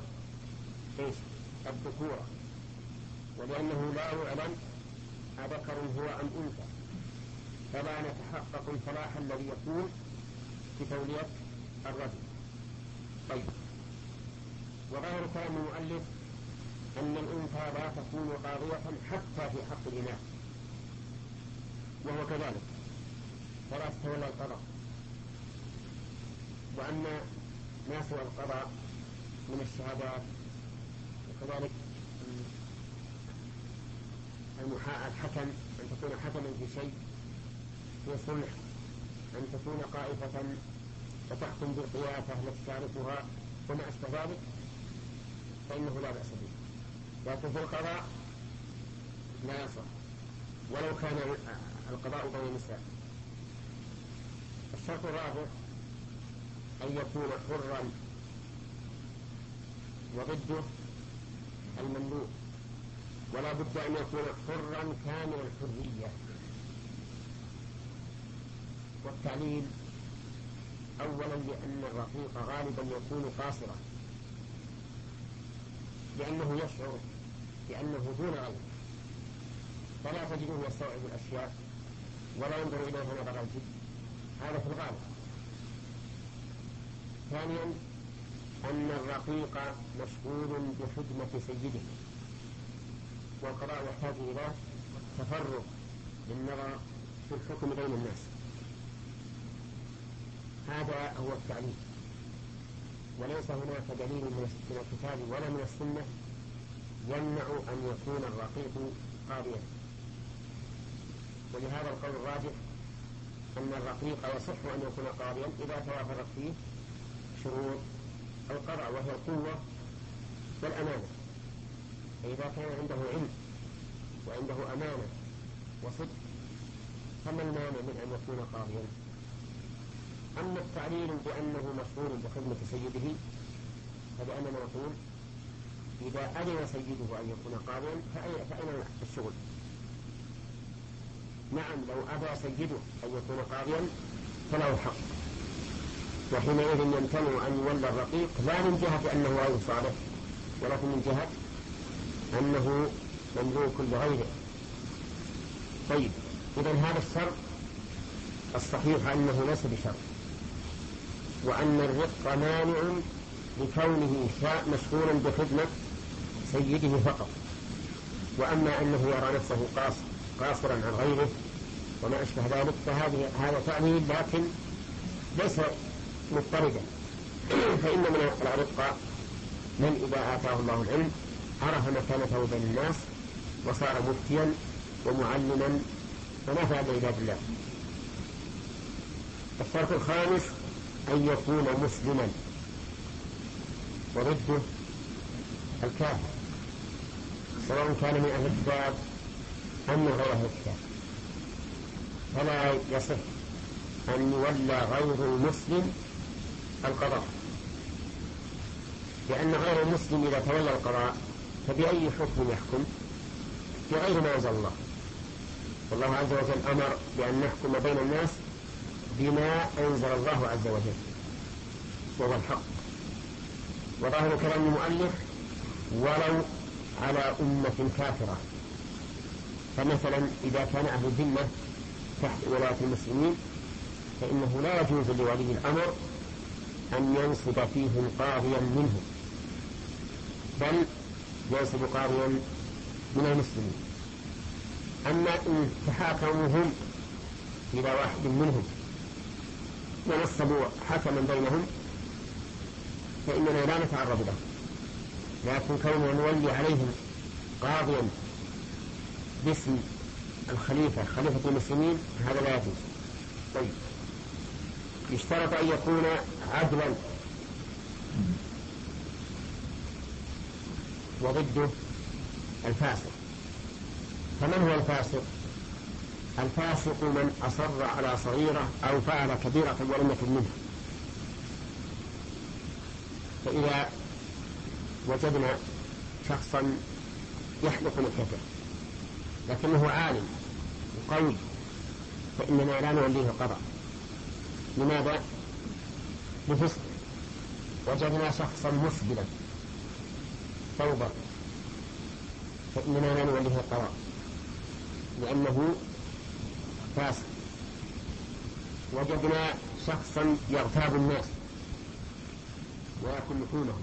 إيش؟ الذكورة. ولأنه لا يعلم أذكر هو أم أنثى. فلا نتحقق الفلاح الذي يكون في تولية الرجل. طيب. وظاهر كلام المؤلف أن الأنثى لا تكون قاضية حتى في حق الإناث. وهو كذلك. فلا تتولى القضاء. وأن ما سوى القضاء من الشهادات وكذلك الحكم أن تكون حكما في شيء في صلح أن تكون قائفة فتحكم بالقيافة التي تعرفها وما أشبه ذلك فإنه لا بأس به. لكن في القضاء لا يصح. ولو كان القضاء بين النساء. الشرط الرابع أن يكون حرا وضده المملوك. ولا بد أن يكون حرا كامل الحرية. والتعليل أولا لأن الرقيق غالبا يكون قاصرا لأنه يشعر بأنه دون غيره فلا تجده يستوعب الأشياء ولا ينظر إليها نظر الجد هذا في الغالب. ثانيا أن الرقيق مشغول بخدمة سيده. والقضاء يحتاج إلى تفرغ للنظر في الحكم بين الناس. هذا هو التعليم. وليس هناك دليل من الكتاب ولا من السنة يمنع أن يكون الرقيق قاضيا. ولهذا القول الراجح أن الرقيق يصح أن يكون قاضيا إذا توافرت فيه شروط القضاء وهي القوة والأمانة. فإذا كان عنده علم وعنده أمانة وصدق فما المانع من أن يكون قاضيا أما التعليل بأنه مشغول بخدمة سيده فلأننا نقول إذا أذن سيده أن يكون قاضيا فأين الشغل؟ نعم لو أبى سيده أن يكون قاضيا فله حق وحينئذ يمتنع أن يولى الرقيق لا من جهة أنه غير صالح ولكن من جهة أنه مملوك لغيره طيب إذا هذا الشرط الصحيح أنه ليس بشرط. وأن الرق مانع لكونه مشغولا بخدمة سيده فقط. وأما أنه يرى نفسه قاصر قاصرا عن غيره وما أشبه ذلك فهذه هذا تعليل لكن ليس مضطردا. فإن من الرقة من إذا آتاه الله العلم عرف مكانته بين الناس وصار مفتيا ومعلما ونفع بعباد الله الشرط الخامس أن يكون مسلما. وضده الكافر. سواء كان من أهل الكتاب أم من غير أهل الكتاب. فلا يصح أن يولى غير المسلم القضاء. لأن غير المسلم إذا تولى القضاء فبأي حكم يحكم؟ بغير ما أنزل الله. والله عز وجل أمر بأن نحكم بين الناس بما أنزل الله عز وجل وهو الحق. وظاهر كلام المؤلف ولو على أمة كافرة. فمثلا إذا كان أهل الذمة تحت ولاية المسلمين فإنه لا يجوز لولي الأمر أن ينصب فيهم قاضيا منهم. بل ينصب قاضيا من المسلمين. أما إن تحاكموا هم إلى واحد منهم ونصبوا حكما بينهم فإننا لا نتعرض له. لكن كوننا نولي عليهم قاضيا باسم الخليفة خليفة المسلمين هذا لا يجوز. طيب. يشترط أن يكون عدلا. وضده الفاسق. فمن هو الفاسق؟ الفاسق من أصر على صغيرة أو فعل كبيرة ولم يكن منها. فإذا وجدنا شخصا يحلق لحيته لكنه عالم وقوي فإننا لا نوليه القضاء لماذا؟ لفسق وجدنا شخصا مسبلا. ثوبا فإننا لا نوليه القضاء لأنه فاسق. وجدنا شخصا يغتاب الناس ويأكل لحومهم.